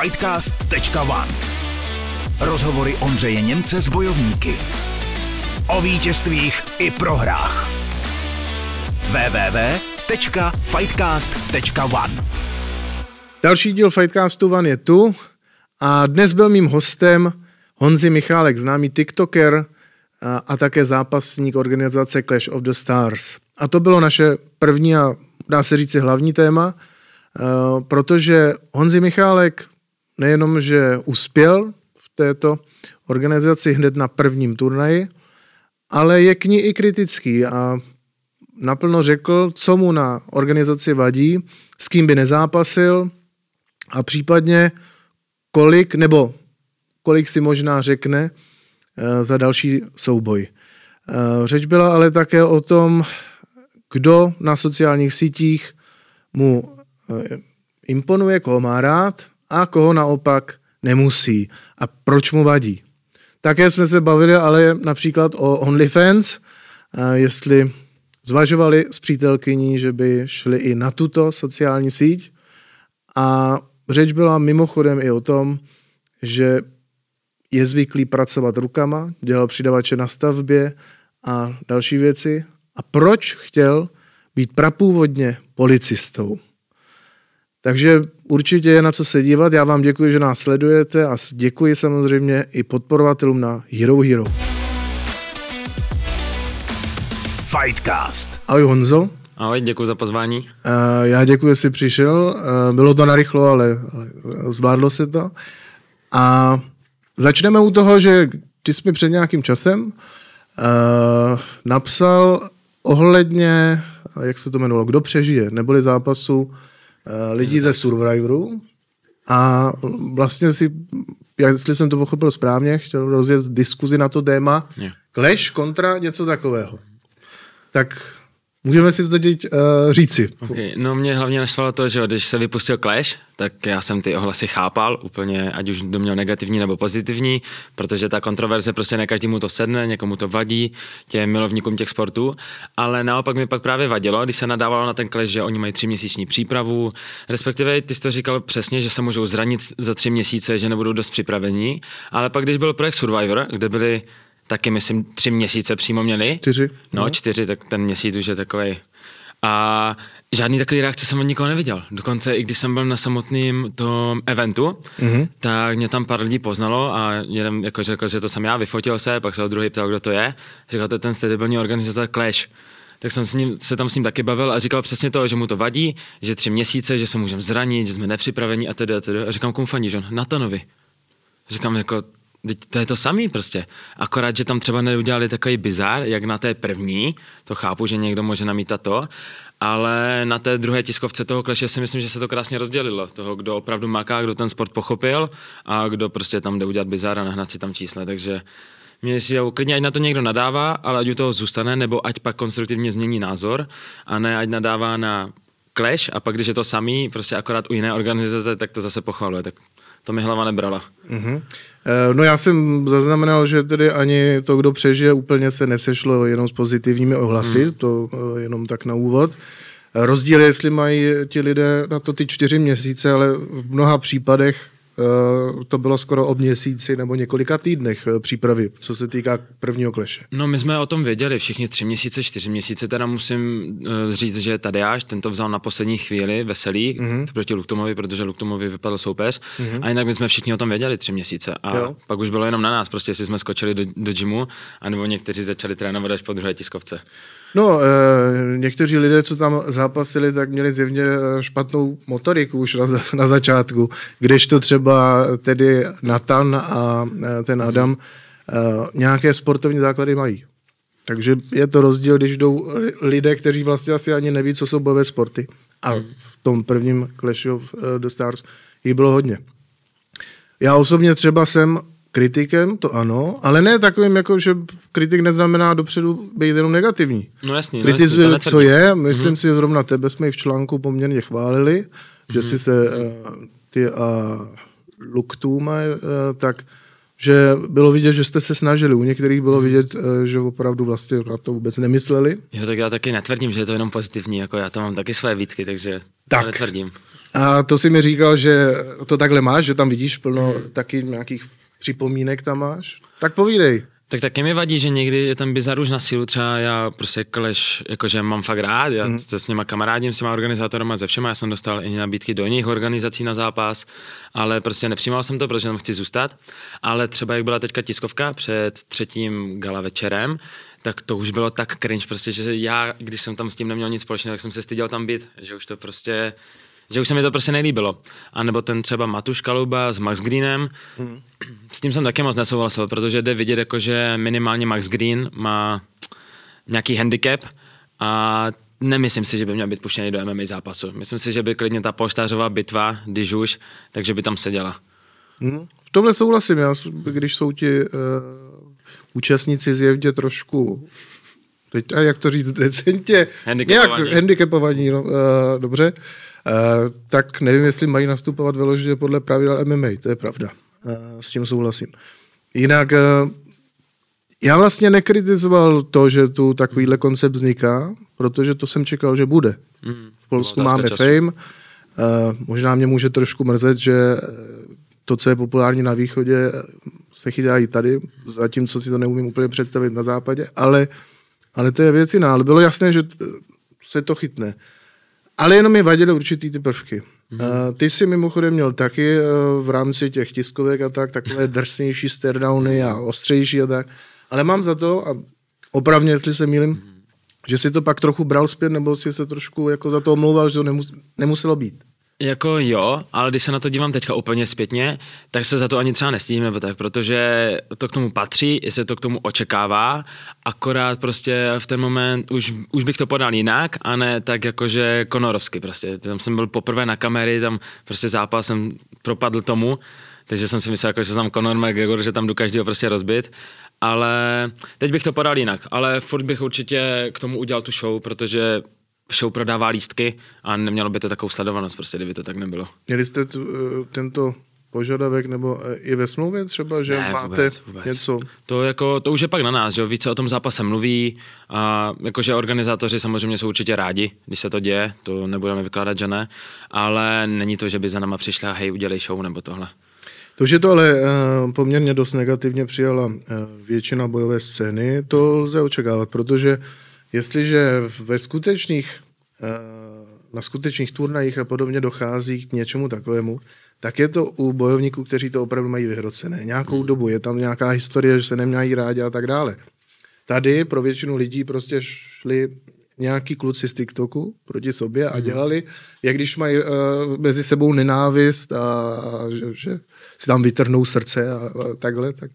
Fightcast.one Rozhovory Ondřeje Němce s bojovníky. O vítězstvích i prohrách. www.fightcast.one Další díl Fightcastu One je tu a dnes byl mým hostem Honzi Michálek, známý TikToker a, a také zápasník organizace Clash of the Stars. A to bylo naše první a dá se říci hlavní téma, protože Honzi Michálek nejenom, že uspěl v této organizaci hned na prvním turnaji, ale je k ní i kritický a naplno řekl, co mu na organizaci vadí, s kým by nezápasil a případně kolik, nebo kolik si možná řekne uh, za další souboj. Uh, řeč byla ale také o tom, kdo na sociálních sítích mu uh, imponuje, koho má rád a koho naopak nemusí a proč mu vadí. Také jsme se bavili ale například o OnlyFans, jestli zvažovali s přítelkyní, že by šli i na tuto sociální síť a řeč byla mimochodem i o tom, že je zvyklý pracovat rukama, dělal přidavače na stavbě a další věci. A proč chtěl být prapůvodně policistou? Takže určitě je na co se dívat. Já vám děkuji, že nás sledujete a děkuji samozřejmě i podporovatelům na Hero Hero. Fightcast. Ahoj Honzo. Ahoj, děkuji za pozvání. Uh, já děkuji, že jsi přišel. Uh, bylo to narychlo, ale, ale zvládlo se to. A začneme u toho, že ty jsi mi před nějakým časem uh, napsal ohledně, jak se to jmenovalo, kdo přežije, neboli zápasu uh, lidí ze Survivoru. A vlastně si, jestli jsem to pochopil správně, chtěl rozjet diskuzi na to téma. Clash kontra něco takového. Tak Můžeme si to teď uh, říci. Okay. No mě hlavně naštvalo to, že když se vypustil Clash, tak já jsem ty ohlasy chápal, úplně, ať už to měl negativní nebo pozitivní, protože ta kontroverze prostě ne každému to sedne, někomu to vadí, těm milovníkům těch sportů, ale naopak mi pak právě vadilo, když se nadávalo na ten Clash, že oni mají tři měsíční přípravu, respektive ty jsi to říkal přesně, že se můžou zranit za tři měsíce, že nebudou dost připravení, ale pak když byl projekt Survivor, kde byli taky myslím tři měsíce přímo měli. Čtyři. No, no, čtyři, tak ten měsíc už je takový. A žádný takový reakce jsem od nikoho neviděl. Dokonce i když jsem byl na samotném tom eventu, mm-hmm. tak mě tam pár lidí poznalo a jeden jako řekl, že to jsem já, vyfotil se, pak se ho druhý ptal, kdo to je. Říkal, to je ten stedibilní organizace Clash. Tak jsem s ním, se tam s ním taky bavil a říkal přesně to, že mu to vadí, že tři měsíce, že se můžeme zranit, že jsme nepřipraveni a tedy a tedy. A říkám, komu fandíš on? Natanovi. Říkám, jako to je to samý prostě. Akorát, že tam třeba neudělali takový bizar, jak na té první, to chápu, že někdo může namítat to, ale na té druhé tiskovce toho kleše si myslím, že se to krásně rozdělilo. Toho, kdo opravdu maká, kdo ten sport pochopil a kdo prostě tam jde udělat bizar a nahnat si tam čísla. Takže mě si klidně, ať na to někdo nadává, ale ať u toho zůstane, nebo ať pak konstruktivně změní názor a ne ať nadává na Clash a pak, když je to samý, prostě akorát u jiné organizace, tak to zase pochvaluje. Tak to mi hlava nebrala. Mm-hmm. No já jsem zaznamenal, že tedy ani to, kdo přežije, úplně se nesešlo jenom s pozitivními ohlasy, mm. to eh, jenom tak na úvod. Rozdíl je, jestli mají ti lidé na to ty čtyři měsíce, ale v mnoha případech Eh, to bylo skoro o měsíci nebo několika týdnech eh, přípravy, co se týká prvního kleše. No my jsme o tom věděli všichni tři měsíce, čtyři měsíce, teda musím uh, říct, že Tadeáš, ten to vzal na poslední chvíli, veselý, mm-hmm. proti Luktomovi, protože Luktomovi vypadl soupeř mm-hmm. a jinak my jsme všichni o tom věděli tři měsíce a jo. pak už bylo jenom na nás, prostě jestli jsme skočili do, do gymu, anebo někteří začali trénovat až po druhé tiskovce. No, e, někteří lidé, co tam zápasili, tak měli zjevně špatnou motoriku už na, na začátku, to třeba tedy Nathan a ten Adam e, nějaké sportovní základy mají. Takže je to rozdíl, když jdou lidé, kteří vlastně asi ani neví, co jsou bojové sporty. A v tom prvním Clash of the Stars jich bylo hodně. Já osobně třeba jsem kritikem, to ano, ale ne takovým, jako že kritik neznamená dopředu být jenom negativní. No jasný, Kritizuje, no jasný, co je, myslím mm-hmm. si, že zrovna tebe jsme v článku poměrně chválili, že mhm. si se uh, ty a uh, Luktum, uh, tak že bylo vidět, že jste se snažili. U některých bylo mhm. vidět, že opravdu vlastně na to vůbec nemysleli. Jo, tak já taky netvrdím, že je to jenom pozitivní, jako já tam mám taky své výtky, takže tak. to netvrdím. A to si mi říkal, že to takhle máš, že tam vidíš plno taky nějakých připomínek tam máš. Tak povídej. Tak taky mi vadí, že někdy je ten bizar už na sílu, třeba já prostě Clash, jakože mám fakt rád, já mm. se s nima kamarádím, s těma organizátorama, ze všema, já jsem dostal i nabídky do jiných organizací na zápas, ale prostě nepřijímal jsem to, protože tam chci zůstat, ale třeba jak byla teďka tiskovka před třetím gala večerem, tak to už bylo tak cringe, prostě, že já, když jsem tam s tím neměl nic společného, tak jsem se styděl tam být, že už to prostě že už se mi to prostě nelíbilo. A nebo ten třeba Matuš Kaluba s Max Greenem, mm. s tím jsem taky moc nesouhlasil, protože jde vidět, jako, že minimálně Max Green má nějaký handicap a nemyslím si, že by měl být puštěný do MMA zápasu. Myslím si, že by klidně ta polštářová bitva, když už, takže by tam seděla. Mm. V tomhle souhlasím, já, když jsou ti uh, účastníci zjevně trošku teď, a jak to říct decentně, handicapovaní. nějak handicapovaní, no, uh, dobře, Uh, tak nevím, jestli mají nastupovat vyloženě podle pravidel MMA, to je pravda. Uh, s tím souhlasím. Jinak uh, já vlastně nekritizoval to, že tu takovýhle koncept vzniká, protože to jsem čekal, že bude. Mm, v Polsku máme času. Fame, možná mě může trošku mrzet, že to, co je populární na východě, se chytá i tady, zatímco si to neumím úplně představit na západě, ale, ale to je věc jiná. Ale bylo jasné, že se to chytne. Ale jenom mi vadily určitý ty prvky. Mm-hmm. Uh, ty jsi mimochodem měl taky uh, v rámci těch tiskovek a tak, takové drsnější stairdowny a ostřejší a tak. Ale mám za to, a opravdu, jestli se mýlim, mm-hmm. že si to pak trochu bral zpět, nebo si se trošku jako za to omlouval, že to nemus- nemuselo být. Jako jo, ale když se na to dívám teďka úplně zpětně, tak se za to ani třeba nestydím nebo tak, protože to k tomu patří, jestli to k tomu očekává, akorát prostě v ten moment už, už bych to podal jinak a ne tak jakože konorovsky prostě. Tam jsem byl poprvé na kamery, tam prostě zápas jsem propadl tomu, takže jsem si myslel, jako, že jsem Conor McGregor, že tam jdu každého prostě rozbit, ale teď bych to podal jinak, ale furt bych určitě k tomu udělal tu show, protože show prodává lístky a nemělo by to takovou sledovanost, prostě, kdyby to tak nebylo. Měli jste tu, eh, tento požadavek, nebo eh, i ve smlouvě třeba, že ne, máte vůbec, vůbec. něco? To, jako, to už je pak na nás, že více o tom zápase mluví a jakože organizátoři samozřejmě jsou určitě rádi, když se to děje, to nebudeme vykládat, že ne, ale není to, že by za náma přišla, hej, udělej show nebo tohle. To, že to ale uh, poměrně dost negativně přijala většina bojové scény, to lze očekávat, protože Jestliže ve skutečných, eh, na skutečných turnajích a podobně dochází k něčemu takovému, tak je to u bojovníků, kteří to opravdu mají vyhrocené. Nějakou hmm. dobu je tam nějaká historie, že se nemějí rádi a tak dále. Tady pro většinu lidí prostě šli nějaký kluci z TikToku proti sobě a hmm. dělali, jak když mají uh, mezi sebou nenávist a, a že, že si tam vytrhnou srdce a, a takhle, tak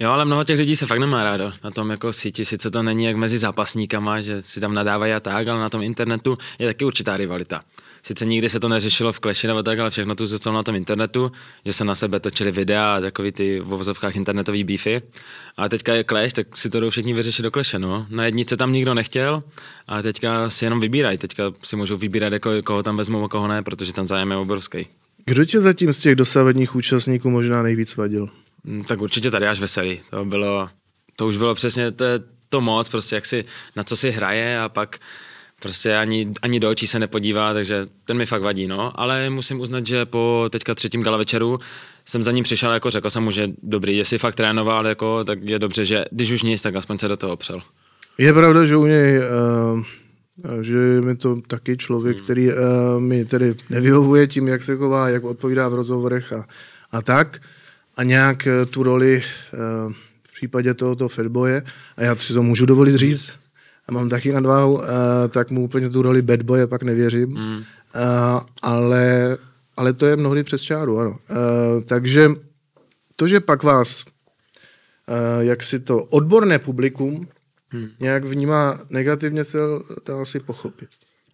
Jo, ale mnoho těch lidí se fakt nemá rádo na tom jako síti, sice to není jak mezi zápasníkama, že si tam nadávají a tak, ale na tom internetu je taky určitá rivalita. Sice nikdy se to neřešilo v kleši nebo tak, ale všechno tu zůstalo na tom internetu, že se na sebe točili videa a takový ty v vozovkách internetový beefy. A teďka je Clash, tak si to jdou všichni vyřešit do kleše, no. Na jednice tam nikdo nechtěl a teďka si jenom vybírají. Teďka si můžou vybírat, jako, koho tam vezmou a koho ne, protože ten zájem je obrovský. Kdo tě zatím z těch dosavadních účastníků možná nejvíc vadil? Mm, tak určitě tady až veselý. To bylo, to už bylo přesně to, to moc, prostě jak si, na co si hraje a pak prostě ani, ani do očí se nepodívá, takže ten mi fakt vadí, no. Ale musím uznat, že po teďka třetím gala večeru jsem za ním přišel, jako řekl jsem mu, že dobrý, jestli fakt trénoval, jako, tak je dobře, že když už nic, tak aspoň se do toho opřel. Je pravda, že u něj, uh, že mi to taky člověk, hmm. který uh, mi tedy nevyhovuje tím, jak se chová, jak odpovídá v rozhovorech a, a tak a nějak eh, tu roli eh, v případě tohoto Fatboye, a já si to můžu dovolit říct, a mám taky nadváhu, eh, tak mu úplně tu roli bad boye pak nevěřím. Mm. Ale, ale to je mnohdy přes čáru, ano. Takže to, že pak vás, jak si to odborné publikum hmm. nějak vnímá negativně, se dá si pochopit.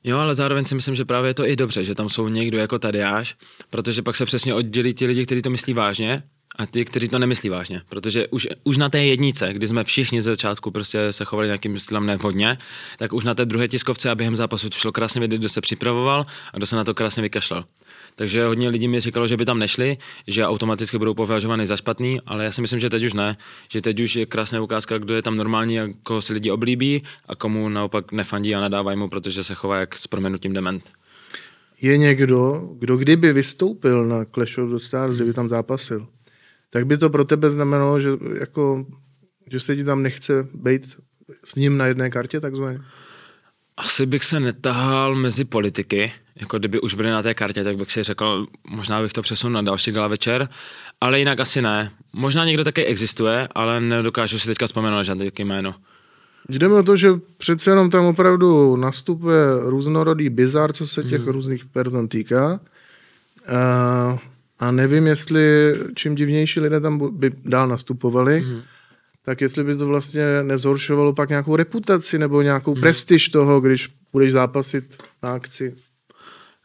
Jo, ale zároveň si myslím, že právě je to i dobře, že tam jsou někdo jako Tadeáš, protože pak se přesně oddělí ti lidi, kteří to myslí vážně a ty, kteří to nemyslí vážně, protože už, už na té jednice, kdy jsme všichni ze začátku prostě se chovali nějakým stylem nevhodně, tak už na té druhé tiskovce a během zápasu šlo krásně vidět, kdo se připravoval a kdo se na to krásně vykašlal. Takže hodně lidí mi říkalo, že by tam nešli, že automaticky budou považovány za špatný, ale já si myslím, že teď už ne, že teď už je krásná ukázka, kdo je tam normální a koho si lidi oblíbí a komu naopak nefandí a nadávají mu, protože se chová jak s proměnutím dement. je někdo, kdo kdyby vystoupil na Clash of the Stars, kdyby tam zápasil, tak by to pro tebe znamenalo, že, jako, že se ti tam nechce být s ním na jedné kartě takzvaně? Asi bych se netahal mezi politiky, jako kdyby už byli na té kartě, tak bych si řekl, možná bych to přesunul na další gala večer, ale jinak asi ne. Možná někdo taky existuje, ale nedokážu si teďka vzpomenout žádné jméno. Jde mi o to, že přece jenom tam opravdu nastupuje různorodý bizar, co se těch mm. různých person týká. A, a nevím, jestli čím divnější lidé tam by dál nastupovali, mm. tak jestli by to vlastně nezhoršovalo pak nějakou reputaci nebo nějakou mm. prestiž toho, když budeš zápasit na akci.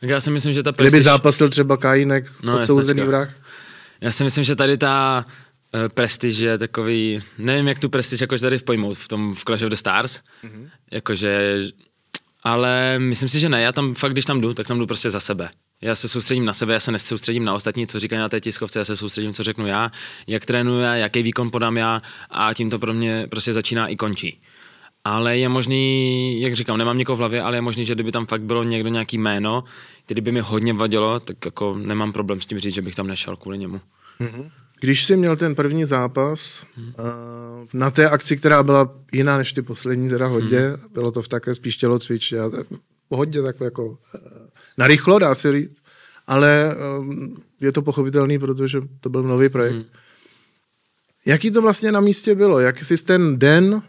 Tak já si myslím, že ta prestiž... Kdyby zápasil třeba Kajínek, no, odsouzený vrah. Já si myslím, že tady ta uh, prestiž je takový, nevím, jak tu prestiž jakož tady pojmout v tom v Clash of the Stars, mm-hmm. jakože, ale myslím si, že ne, já tam fakt, když tam jdu, tak tam jdu prostě za sebe. Já se soustředím na sebe, já se nesoustředím na ostatní, co říkají na té tiskovce, já se soustředím, co řeknu já, jak trénuju já, jaký výkon podám já a tím to pro mě prostě začíná i končí. Ale je možný, jak říkám, nemám někoho v hlavě, ale je možný, že kdyby tam fakt bylo někdo nějaký jméno, který by mi hodně vadilo, tak jako nemám problém s tím říct, že bych tam nešel kvůli němu. Mm-hmm. Když jsi měl ten první zápas hmm. na té akci, která byla jiná než ty poslední, teda hodně, hmm. bylo to v takové spíš tělocvič, a hodně takové jako eh, narychlo, dá se říct, ale um, je to pochopitelný, protože to byl nový projekt. Hmm. Jaký to vlastně na místě bylo? Jak jsi ten den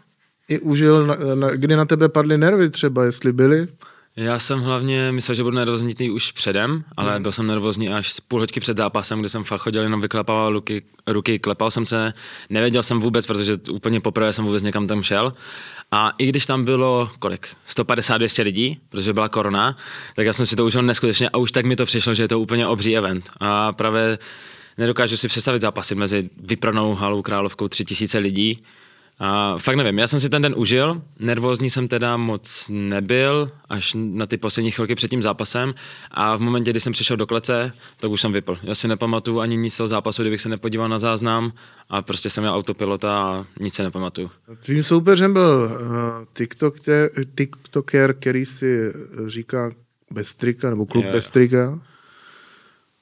i užil, na, na, kdy na tebe padly nervy třeba, jestli byly? Já jsem hlavně myslel, že budu nervózní už předem, ale mm. byl jsem nervózní až půl hoďky před zápasem, kde jsem fakt chodil jenom vyklepával ruky, ruky, klepal jsem se, nevěděl jsem vůbec, protože úplně poprvé jsem vůbec někam tam šel. A i když tam bylo, kolik, 150-200 lidí, protože byla korona, tak já jsem si to užil neskutečně a už tak mi to přišlo, že je to úplně obří event. A právě nedokážu si představit zápasy mezi vypranou halou královkou 3000 lidí, a fakt nevím, já jsem si ten den užil, nervózní jsem teda moc nebyl, až na ty poslední chvilky před tím zápasem a v momentě, kdy jsem přišel do klece, tak už jsem vypl. Já si nepamatuju ani nic z toho zápasu, kdybych se nepodíval na záznam a prostě jsem měl autopilota a nic se nepamatuju. Tvým soupeřem byl uh, TikToker, TikToker, který si říká Bestrika, nebo klub yeah. Bestrika.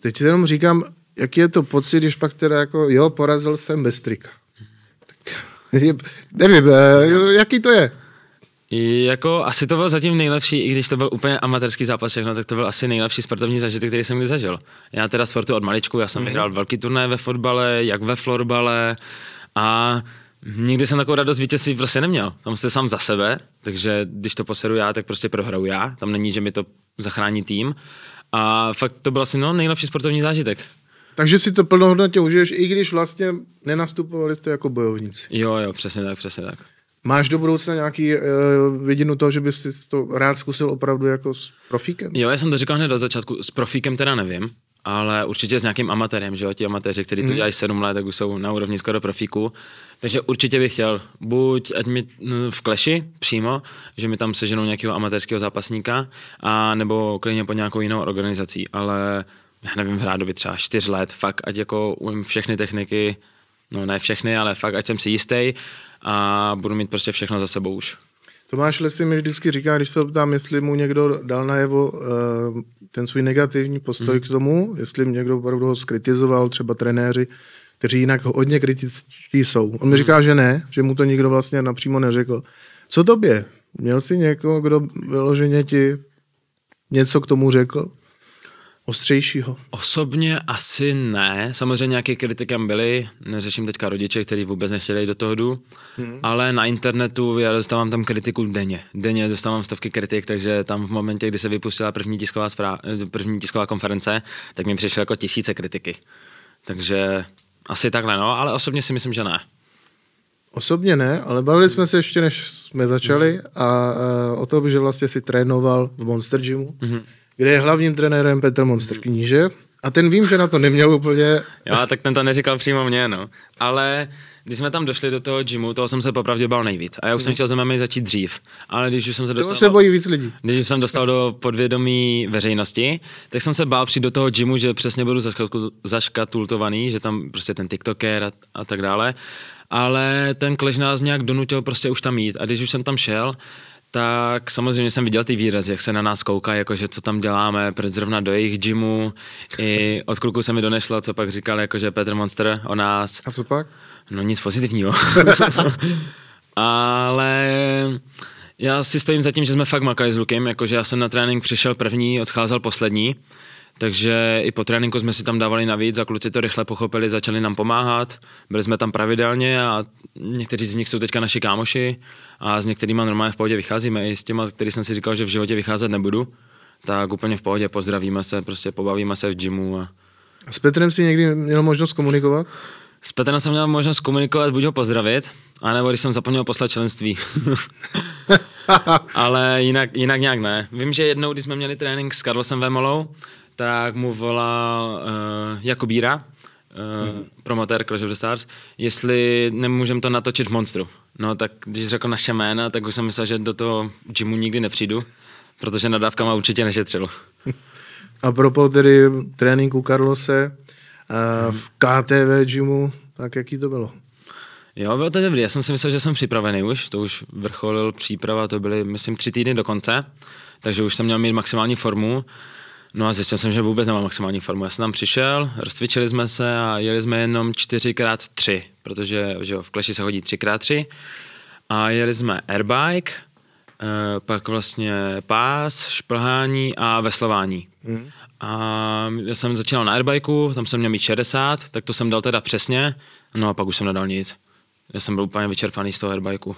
Teď si jenom říkám, jaký je to pocit, když pak teda jako, jo, porazil jsem Bestrika. Nevím, eh, jaký to je? Jako asi to byl zatím nejlepší, i když to byl úplně amatérský zápas všechno, tak to byl asi nejlepší sportovní zažitek, který jsem kdy zažil. Já teda sportu od maličku, já jsem mm-hmm. vyhrál velký turné ve fotbale, jak ve florbale a nikdy jsem takovou radost vítězství prostě neměl. Tam jste sám za sebe, takže když to poseru já, tak prostě prohraju já. Tam není, že mi to zachrání tým. A fakt to byl asi no, nejlepší sportovní zážitek. Takže si to plnohodnotně užiješ, i když vlastně nenastupovali jste jako bojovníci. Jo, jo, přesně tak, přesně tak. Máš do budoucna nějaký uh, vidinu toho, že bys si to rád zkusil opravdu jako s profíkem? Jo, já jsem to říkal hned od začátku, s profíkem teda nevím, ale určitě s nějakým amatérem, že jo, ti amatéři, kteří to mm. dělají sedm let, tak už jsou na úrovni skoro profíku. Takže určitě bych chtěl, buď ať mi no, v kleši přímo, že mi tam seženou nějakého amatérského zápasníka, a nebo klidně po nějakou jinou organizací, ale já nevím, v rádovi třeba čtyř let, fakt, ať jako umím všechny techniky, no ne všechny, ale fakt, ať jsem si jistý a budu mít prostě všechno za sebou už. Tomáš Lesy mi vždycky říká, když se ptám, jestli mu někdo dal najevo uh, ten svůj negativní postoj mm. k tomu, jestli někdo opravdu ho skritizoval, třeba trenéři, kteří jinak hodně kritičtí jsou. On mi mm. říká, že ne, že mu to nikdo vlastně napřímo neřekl. Co tobě? Měl jsi někoho, kdo vyloženě ti něco k tomu řekl? Ostřejšího? Osobně asi ne. Samozřejmě nějaké kritikem byly. Neřeším teďka rodiče, kteří vůbec nechtěli do toho jdu. Hmm. Ale na internetu já dostávám tam kritiku denně. Denně dostávám stovky kritik, takže tam v momentě, kdy se vypustila první tisková, zpráv, první tisková konference, tak mi přišly jako tisíce kritiky. Takže asi takhle, no, ale osobně si myslím, že ne. Osobně ne, ale bavili jsme se ještě, než jsme začali hmm. a, a o tom, že vlastně si trénoval v Monster Gymu. Hmm kde je hlavním trenérem Petr Monster kníže. A ten vím, že na to neměl úplně... Jo, tak ten to neříkal přímo mě, no. Ale když jsme tam došli do toho gymu, toho jsem se popravdě bál nejvíc. A já už jsem chtěl za MMA začít dřív. Ale když už jsem se dostal... To se bojí víc lidí. Když už jsem dostal do podvědomí veřejnosti, tak jsem se bál přijít do toho gymu, že přesně budu zaškatultovaný, že tam prostě ten TikToker a, a tak dále. Ale ten klež nás nějak donutil prostě už tam jít. A když už jsem tam šel, tak samozřejmě jsem viděl ty výrazy, jak se na nás kouká, jakože co tam děláme, proč zrovna do jejich gymu. I od kluku se mi donešlo, co pak říkal, jakože Petr Monster o nás. A co pak? No nic pozitivního. Ale já si stojím za tím, že jsme fakt makali s Lukem, jakože já jsem na trénink přišel první, odcházel poslední. Takže i po tréninku jsme si tam dávali navíc a kluci to rychle pochopili, začali nám pomáhat. Byli jsme tam pravidelně a někteří z nich jsou teďka naši kámoši a s některými normálně v pohodě vycházíme. I s těma, který jsem si říkal, že v životě vycházet nebudu, tak úplně v pohodě pozdravíme se, prostě pobavíme se v gymu. A... A s Petrem si někdy měl možnost komunikovat? S Petrem jsem měl možnost komunikovat, buď ho pozdravit, anebo když jsem zapomněl poslat členství. Ale jinak, jinak nějak ne. Vím, že jednou, když jsme měli trénink s Karlosem Vemolou, tak mu volal uh, Jakubíra, uh, mm-hmm. promotér Clash of the Stars, jestli nemůžeme to natočit v Monstru. No tak když řekl naše jména, tak už jsem myslel, že do toho gymu nikdy nepřijdu, protože nadávkama určitě nešetřil. A propos tedy tréninku Karlose uh, v KTV gymu, tak jaký to bylo? Jo, bylo to dobrý. Já jsem si myslel, že jsem připravený už. To už vrcholil příprava, to byly, myslím, tři týdny do konce. Takže už jsem měl mít maximální formu. No a zjistil jsem, že vůbec nemám maximální formu. Já jsem tam přišel, rozcvičili jsme se a jeli jsme jenom 4x3, protože že jo, v kleši se hodí 3x3. A jeli jsme airbike, eh, pak vlastně pás, šplhání a veslování. Mm. A já jsem začínal na airbikeu, tam jsem měl mít 60, tak to jsem dal teda přesně, no a pak už jsem nedal nic. Já jsem byl úplně vyčerpaný z toho airbikeu.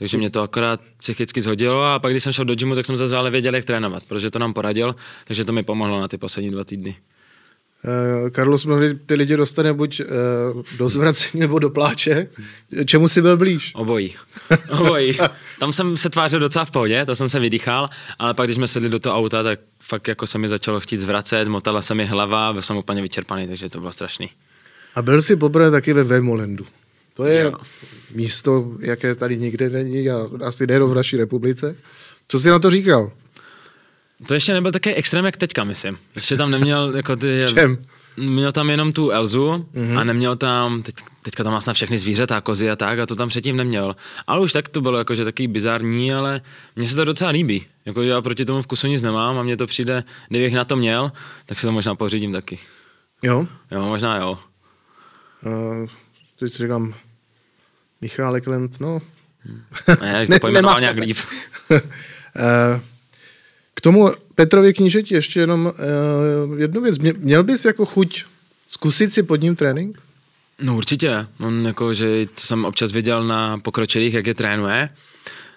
Takže mě to akorát psychicky zhodilo a pak když jsem šel do gymu, tak jsem zase ale věděl, jak trénovat, protože to nám poradil, takže to mi pomohlo na ty poslední dva týdny. Uh, Carlos, mnohdy ty lidi dostane buď uh, do zvracení nebo do pláče. Čemu jsi byl blíž? Obojí. Obojí. Tam jsem se tvářil docela v pohodě, to jsem se vydýchal, ale pak když jsme sedli do toho auta, tak fakt jako se mi začalo chtít zvracet, motala se mi hlava, byl jsem úplně vyčerpaný, takže to bylo strašný. A byl jsi poprvé taky ve Vemolendu. To je jo. místo, jaké tady nikde není a asi nejenom v naší republice. Co jsi na to říkal? To ještě nebyl takový extrém, jak teďka, myslím. Ještě tam neměl, jako ty... Čem? Měl tam jenom tu Elzu mm-hmm. a neměl tam, teď, teďka tam má snad všechny zvířata, kozy a tak, a to tam předtím neměl. Ale už tak to bylo jakože taky bizarní, ale mně se to docela líbí. Jako, já proti tomu vkusu nic nemám a mně to přijde, kdybych na to měl, tak se to možná pořídím taky. Jo? Jo, možná jo. Uh, teď si říkám, Michálek Lent, no. Ne, to pojmenoval nějak líp. Eh, k tomu Petrovi knížeti ještě jenom uh, jednu věc. Měl bys jako chuť zkusit si pod ním trénink? No určitě. On jako, že jsem občas viděl na pokročilých, jak je trénuje,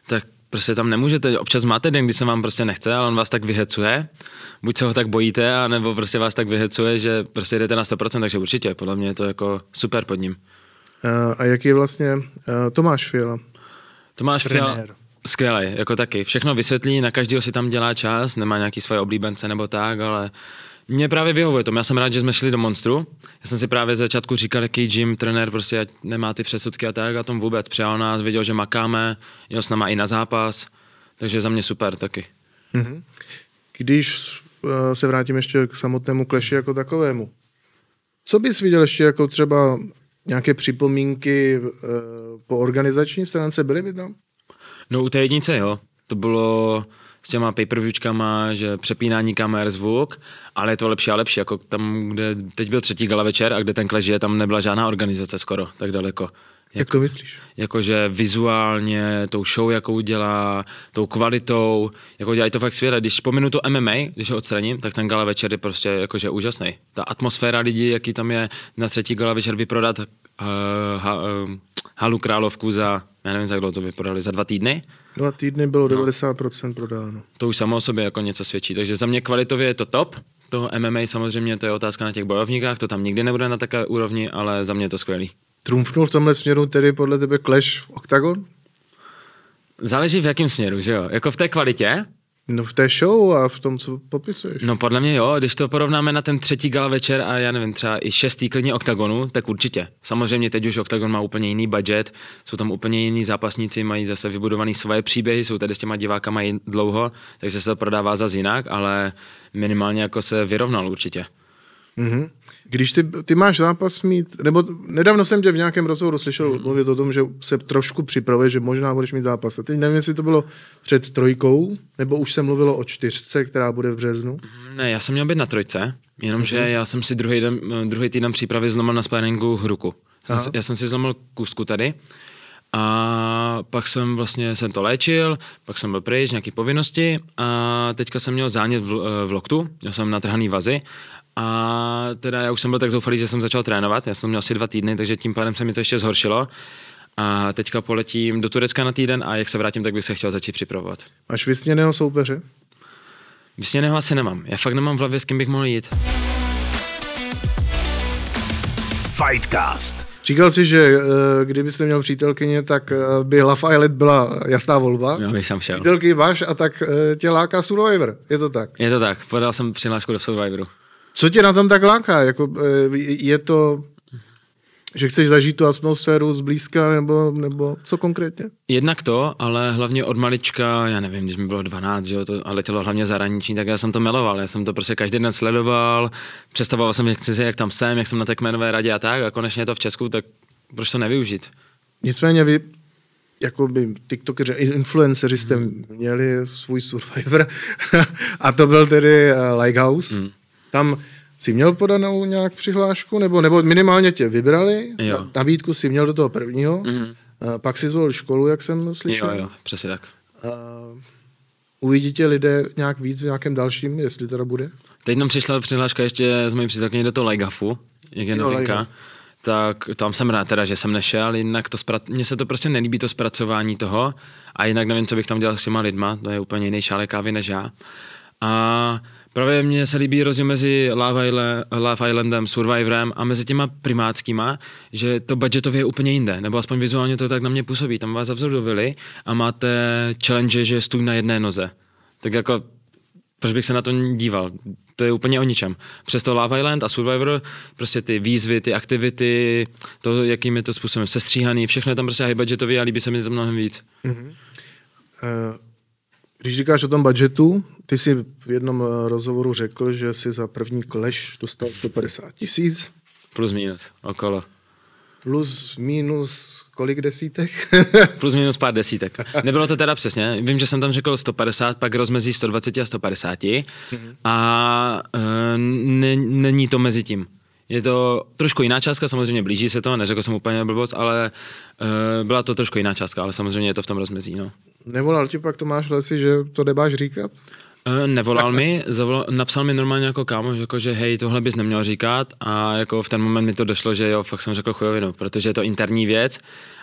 tak prostě tam nemůžete, občas máte den, kdy se vám prostě nechce, ale on vás tak vyhecuje, buď se ho tak bojíte, anebo prostě vás tak vyhecuje, že prostě jdete na 100%, takže určitě, podle mě je to jako super pod ním. Uh, a jaký je vlastně uh, Tomáš Fiala? Tomáš Fiala, skvělý, jako taky. Všechno vysvětlí, na každého si tam dělá čas, nemá nějaký svoje oblíbence nebo tak, ale mě právě vyhovuje to. Já jsem rád, že jsme šli do Monstru. Já jsem si právě z začátku říkal, jaký gym trenér prostě nemá ty přesudky a tak a tom vůbec. Přijal nás, viděl, že makáme, jel s náma i na zápas, takže za mě super taky. Mm-hmm. Když uh, se vrátím ještě k samotnému kleši jako takovému, co bys viděl ještě jako třeba nějaké připomínky uh, po organizační stránce, byly by tam? No u té jednice jo, to bylo s těma pay že přepínání kamer, zvuk, ale je to lepší a lepší, jako tam, kde teď byl třetí gala večer a kde ten klež je, tam nebyla žádná organizace skoro, tak daleko. Jak, Jak to myslíš? Jakože vizuálně, tou show, jakou dělá, tou kvalitou, jako dělají to fakt skvěle. Když pominu to MMA, když ho odstraním, tak ten gala večer je prostě jakože úžasný. Ta atmosféra lidí, jaký tam je na třetí gala večer vyprodat uh, ha, uh, halu Královku za, já nevím, za kdo to vyprodali, za dva týdny. Dva týdny bylo no. 90% prodáno. To už samo o sobě jako něco svědčí. Takže za mě kvalitově je to top. To MMA samozřejmě to je otázka na těch bojovníkách, to tam nikdy nebude na takové úrovni, ale za mě je to skvělý. Trumfnul v tomhle směru tedy podle tebe Clash Octagon? Záleží v jakém směru, že jo? Jako v té kvalitě, No v té show a v tom, co popisuješ. No podle mě jo, když to porovnáme na ten třetí gala večer a já nevím, třeba i šestý klidně OKTAGONu, tak určitě. Samozřejmě teď už OKTAGON má úplně jiný budget, jsou tam úplně jiní zápasníci, mají zase vybudovaný svoje příběhy, jsou tady s těma divákama dlouho, takže se to prodává zase jinak, ale minimálně jako se vyrovnal určitě. Mm-hmm. Když ty, ty máš zápas mít, nebo nedávno jsem tě v nějakém rozhovoru slyšel mm. mluvit o tom, že se trošku připravuje, že možná budeš mít zápas. A teď nevím, jestli to bylo před trojkou, nebo už se mluvilo o čtyřce, která bude v březnu. Ne, já jsem měl být na trojce, jenomže mm-hmm. já jsem si druhý, den, druhý týden přípravy zlomil na sparingu ruku. Já, já jsem si zlomil kůstku tady a pak jsem vlastně jsem to léčil, pak jsem byl pryč, nějaké povinnosti a teďka jsem měl zánět v, v loktu, měl jsem natrhaný vazy a teda já už jsem byl tak zoufalý, že jsem začal trénovat, já jsem měl asi dva týdny, takže tím pádem se mi to ještě zhoršilo. A teďka poletím do Turecka na týden a jak se vrátím, tak bych se chtěl začít připravovat. Máš vysněného soupeře? Vysněného asi nemám. Já fakt nemám v hlavě, s kým bych mohl jít. Fightcast. Říkal jsi, že uh, kdybyste měl přítelkyně, tak uh, by Love Island byla jasná volba. Jo, bych tam šel. Přítelky máš a tak uh, tě láká Survivor. Je to tak? Je to tak. Podal jsem přihlášku do Survivoru. Co tě na tom tak láká? Jako, je to, že chceš zažít tu atmosféru zblízka, nebo, nebo co konkrétně? Jednak to, ale hlavně od malička, já nevím, když mi bylo 12, že jo, to, a letělo hlavně zahraniční, tak já jsem to miloval. Já jsem to prostě každý den sledoval, představoval jsem, jak, chci, jak tam jsem, jak jsem na té kmenové radě a tak, a konečně to v Česku, tak proč to nevyužít? Nicméně vy jako by TikTokeři, influenceři jste hmm. měli svůj Survivor a to byl tedy uh, Lighthouse. Hmm. Tam si měl podanou nějak přihlášku, nebo, nebo minimálně tě vybrali, jo. nabídku si měl do toho prvního, mm-hmm. a pak si zvolil školu, jak jsem slyšel. Jo, jo, přesně tak. A uvidí tě lidé nějak víc v nějakém dalším, jestli teda bude? Teď nám přišla přihláška ještě z mojí přítelkyní do toho Legafu, jak je novinka. Tak tam jsem rád teda, že jsem nešel, jinak to spra- mně se to prostě nelíbí to zpracování toho a jinak nevím, co bych tam dělal s těma lidma, to je úplně jiný šálek kávy než já. A Právě mně se líbí rozdíl mezi Love, Island, Love Islandem, Survivorem a mezi těma primátskýma, že to budgetově je úplně jinde, nebo aspoň vizuálně to tak na mě působí. Tam vás zavzordovili a máte challenge, že stůj na jedné noze. Tak jako, proč bych se na to díval? To je úplně o ničem. Přesto Love Island a Survivor, prostě ty výzvy, ty aktivity, to, jakým je to způsobem sestříhaný, všechno je tam prostě high budgetový a líbí se mi to mnohem víc. Mm-hmm. Uh, když říkáš o tom budgetu, ty jsi v jednom eh, rozhovoru řekl, že jsi za první kleš dostal 150 tisíc. Plus minus, okolo. Plus minus kolik desítek? Plus minus pár desítek. Nebylo to teda přesně. Vím, že jsem tam řekl 150, pak rozmezí 120 a 150 mm-hmm. a e, ne, není to mezi tím. Je to trošku jiná částka, samozřejmě blíží se to, neřekl jsem úplně blbost, ale e, byla to trošku jiná částka, ale samozřejmě je to v tom rozmezí. No. Nevolal ti pak Tomáš Lesy, že to nebáš říkat? Uh, nevolal mi, zavolal, napsal mi normálně jako kámoš, jako že hej, tohle bys neměl říkat a jako v ten moment mi to došlo, že jo, fakt jsem řekl chujovinu, protože je to interní věc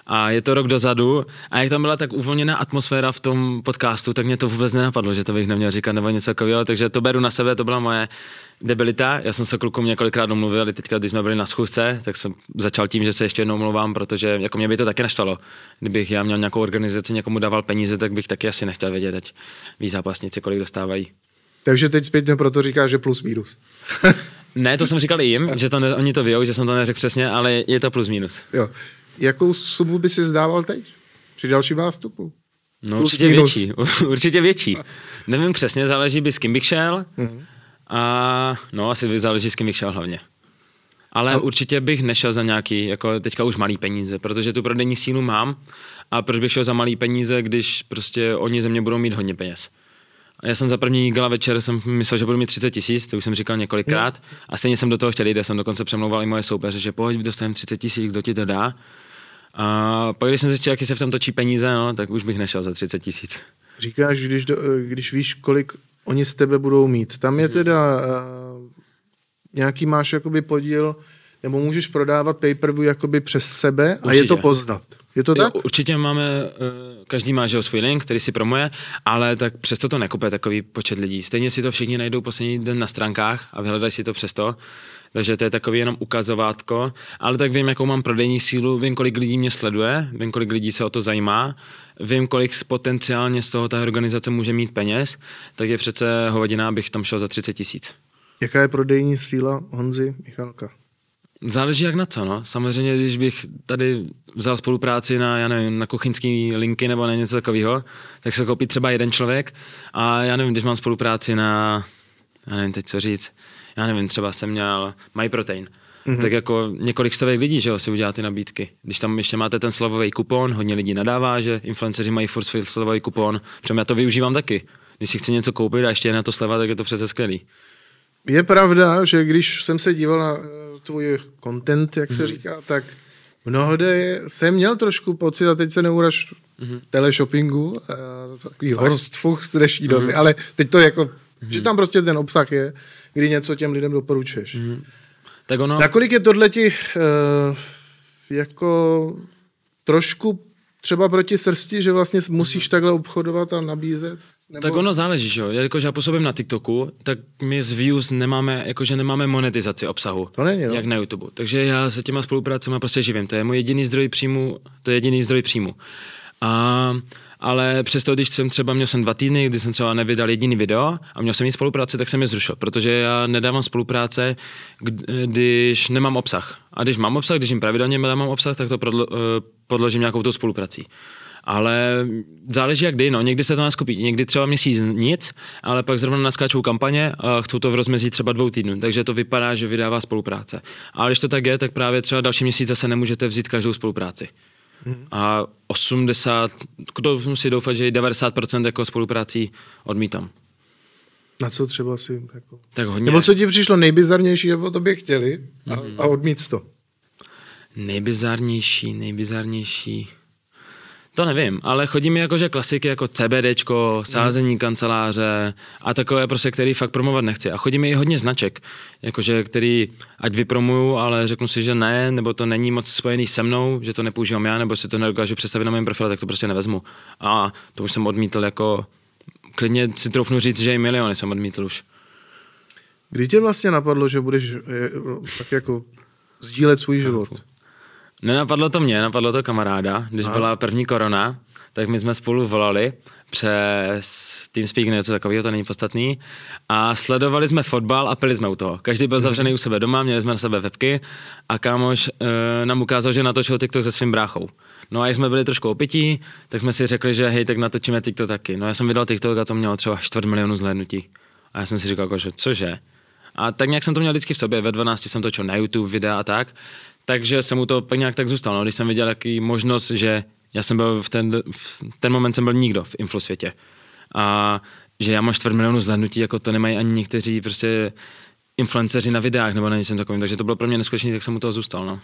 a je to rok dozadu a jak tam byla tak uvolněná atmosféra v tom podcastu, tak mě to vůbec nenapadlo, že to bych neměl říkat nebo něco takového, takže to beru na sebe, to byla moje debilita. Já jsem se klukům několikrát domluvil, ale teďka, když jsme byli na schůzce, tak jsem začal tím, že se ještě jednou mluvám, protože jako mě by to taky naštalo. Kdybych já měl nějakou organizaci, někomu dával peníze, tak bych taky asi nechtěl vědět, ať ví zápasníci, kolik dostávají. Takže teď zpětně proto říká, že plus minus. ne, to jsem říkal i jim, že to ne, oni to vědou, že jsem to neřekl přesně, ale je to plus minus. Jo. Jakou sumu by si zdával teď? Při dalším nástupu? No určitě minus. větší, určitě větší. Nevím přesně, záleží by s kým bych šel. Mm-hmm a no, asi záleží s kým bych šel hlavně. Ale a... určitě bych nešel za nějaký, jako teďka už malý peníze, protože tu prodejní sílu mám a proč bych šel za malý peníze, když prostě oni ze mě budou mít hodně peněz. Já jsem za první gala večer jsem myslel, že budu mít 30 tisíc, to už jsem říkal několikrát. Hmm. A stejně jsem do toho chtěl jít, já jsem dokonce přemlouval i moje soupeře, že pojď, dostaneme 30 tisíc, kdo ti to dá. A pak, když jsem zjistil, jaký se v tom točí peníze, no, tak už bych nešel za 30 tisíc. Říkáš, když, do, když víš, kolik oni z tebe budou mít. Tam je teda uh, nějaký máš jakoby podíl, nebo můžeš prodávat pay-per-view jakoby přes sebe Určitě. a je to poznat. Je to tak? Jo, určitě máme, uh, každý má že svůj link, který si promuje, ale tak přesto to nekupuje takový počet lidí. Stejně si to všichni najdou poslední den na stránkách a vyhledají si to přesto. Takže to je takový jenom ukazovátko, ale tak vím, jakou mám prodejní sílu, vím, kolik lidí mě sleduje, vím, kolik lidí se o to zajímá, vím, kolik potenciálně z toho ta organizace může mít peněz, tak je přece hovadina, abych tam šel za 30 tisíc. Jaká je prodejní síla Honzy Michalka? Záleží jak na co, no. Samozřejmě, když bych tady vzal spolupráci na, já nevím, na kuchyňský linky nebo na něco takového, tak se koupí třeba jeden člověk a já nevím, když mám spolupráci na, já nevím teď co říct, já nevím, třeba jsem měl MyProtein, mm-hmm. tak jako několik stovek lidí, že jo, si udělá ty nabídky. Když tam ještě máte ten slovový kupon, hodně lidí nadává, že influenceři mají furt slovový kupon, protože já to využívám taky. Když si chci něco koupit a ještě je na to sleva, tak je to přece skvělý. Je pravda, že když jsem se díval na eh, tvůj content, jak se mm-hmm. říká, tak mnohdy jsem měl trošku pocit, a teď se neuraž mm-hmm. teleshoppingu, uh, takový horstfuch z dnešní mm-hmm. doby, ale teď to jako, mm-hmm. že tam prostě ten obsah je, kdy něco těm lidem doporučuješ. Mm-hmm. Tak ono... Nakolik je tohle ti uh, jako trošku třeba proti srsti, že vlastně musíš mm-hmm. takhle obchodovat a nabízet? Nebo... Tak ono záleží, že jo. Jakože já působím na TikToku, tak my z views nemáme, jakože nemáme monetizaci obsahu. To není, no. Jak na YouTube. Takže já se těma spoluprácemi prostě živím. To je můj jediný zdroj příjmu, to je jediný zdroj příjmu. A, ale přesto, když jsem třeba měl jsem dva týdny, kdy jsem třeba nevydal jediný video a měl jsem mít spolupráci, tak jsem je zrušil, protože já nedávám spolupráce, když nemám obsah. A když mám obsah, když jim pravidelně dávám obsah, tak to eh, podložím nějakou tou spoluprací ale záleží jak kdy, no. Někdy se to naskupí, někdy třeba měsíc nic, ale pak zrovna naskáčou kampaně a chcou to v rozmezí třeba dvou týdnů, takže to vypadá, že vydává spolupráce. Ale když to tak je, tak právě třeba další měsíc zase nemůžete vzít každou spolupráci. Hmm. A 80, kdo musí doufat, že 90% jako spoluprácí odmítám. Na co třeba si jako... Tak hodně. Nebo co ti přišlo nejbizarnější, aby to by chtěli a, mm-hmm. a odmít to? Nejbizarnější, nejbizarnější... To nevím, ale chodí mi jakože klasiky jako CBDčko, sázení kanceláře a takové prostě, který fakt promovat nechci. A chodí mi i hodně značek, jakože který ať vypromuju, ale řeknu si, že ne, nebo to není moc spojený se mnou, že to nepoužívám já, nebo si to nedokážu představit na mém profilu, tak to prostě nevezmu. A to už jsem odmítl jako, klidně si troufnu říct, že i miliony jsem odmítl už. Kdy tě vlastně napadlo, že budeš tak jako sdílet svůj život? Nenapadlo to mě, napadlo to kamaráda, když Aha. byla první korona, tak my jsme spolu volali přes TeamSpeak, něco takového, to není podstatný. A sledovali jsme fotbal a pili jsme u toho. Každý byl mhm. zavřený u sebe doma, měli jsme na sebe webky a kámoš e, nám ukázal, že natočil TikTok se svým bráchou. No a jak jsme byli trošku opití, tak jsme si řekli, že hej, tak natočíme TikTok taky. No já jsem vydal TikTok a to mělo třeba čtvrt milionu zhlédnutí. A já jsem si říkal, jako, že cože? A tak nějak jsem to měl vždycky v sobě, ve 12 jsem točil na YouTube videa a tak takže jsem mu to pak nějak tak zůstal. No. Když jsem viděl jaký možnost, že já jsem byl v ten, v ten moment jsem byl nikdo v infosvětě. A že já mám čtvrt milionu zhlednutí, jako to nemají ani někteří prostě influenceři na videách nebo na něčem takovým, takže to bylo pro mě neskutečné, tak jsem mu toho zůstal. No.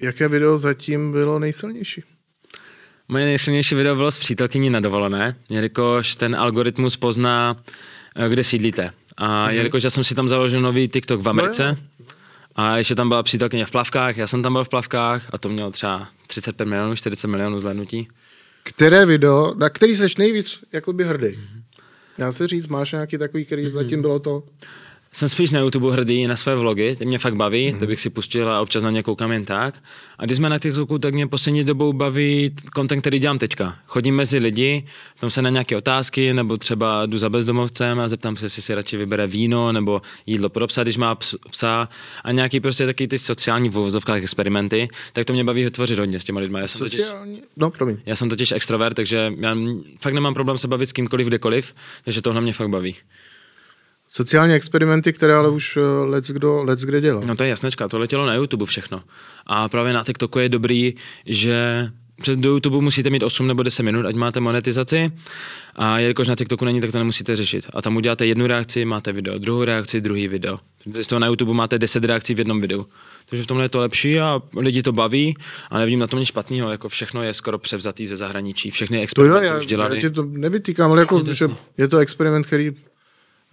Jaké video zatím bylo nejsilnější? Moje nejsilnější video bylo s přítelkyní na dovolené, jelikož ten algoritmus pozná, eh, kde sídlíte. A mm-hmm. jelikož já jsem si tam založil nový TikTok v Americe, no a ještě tam byla přítelkyně v plavkách, já jsem tam byl v plavkách a to mělo třeba 35 milionů, 40 milionů zhlédnutí. Které video, na který seš nejvíc jakoby hrdý? Mm-hmm. Já se říct, máš nějaký takový, který mm-hmm. zatím bylo to? Jsem spíš na YouTube hrdý na své vlogy, ty mě fakt baví, mm. to bych si pustil a občas na ně koukám jen tak. A když jsme na TikToku, tak mě poslední dobou baví content, který dělám teďka. Chodím mezi lidi, tam se na nějaké otázky, nebo třeba jdu za bezdomovcem a zeptám se, jestli si radši vybere víno nebo jídlo pro psa, když má psa a nějaký prostě taky ty sociální v experimenty, tak to mě baví tvořit hodně s těma lidmi. Já jsem sociální? Totiž, no, promiň. Já jsem totiž extrovert, takže já fakt nemám problém se bavit s kýmkoliv kdekoliv, takže tohle mě fakt baví. Sociální experimenty, které ale už eh, let's, kdo, let's kde dělal. No to je jasnečka, to letělo na YouTube všechno. A právě na TikToku je dobrý, že před do YouTube musíte mít 8 nebo 10 minut, ať máte monetizaci. A jelikož na TikToku není, tak to nemusíte řešit. A tam uděláte jednu reakci, máte video, druhou reakci, druhý video. Z toho na YouTube máte 10 reakcí v jednom videu. Takže v tomhle je to lepší a lidi to baví a nevidím na tom nic špatného, jako všechno je skoro převzatý ze zahraničí, všechny experimenty to jo, já, už dělali. Já to nevytýkám, ale jako, že je to experiment, který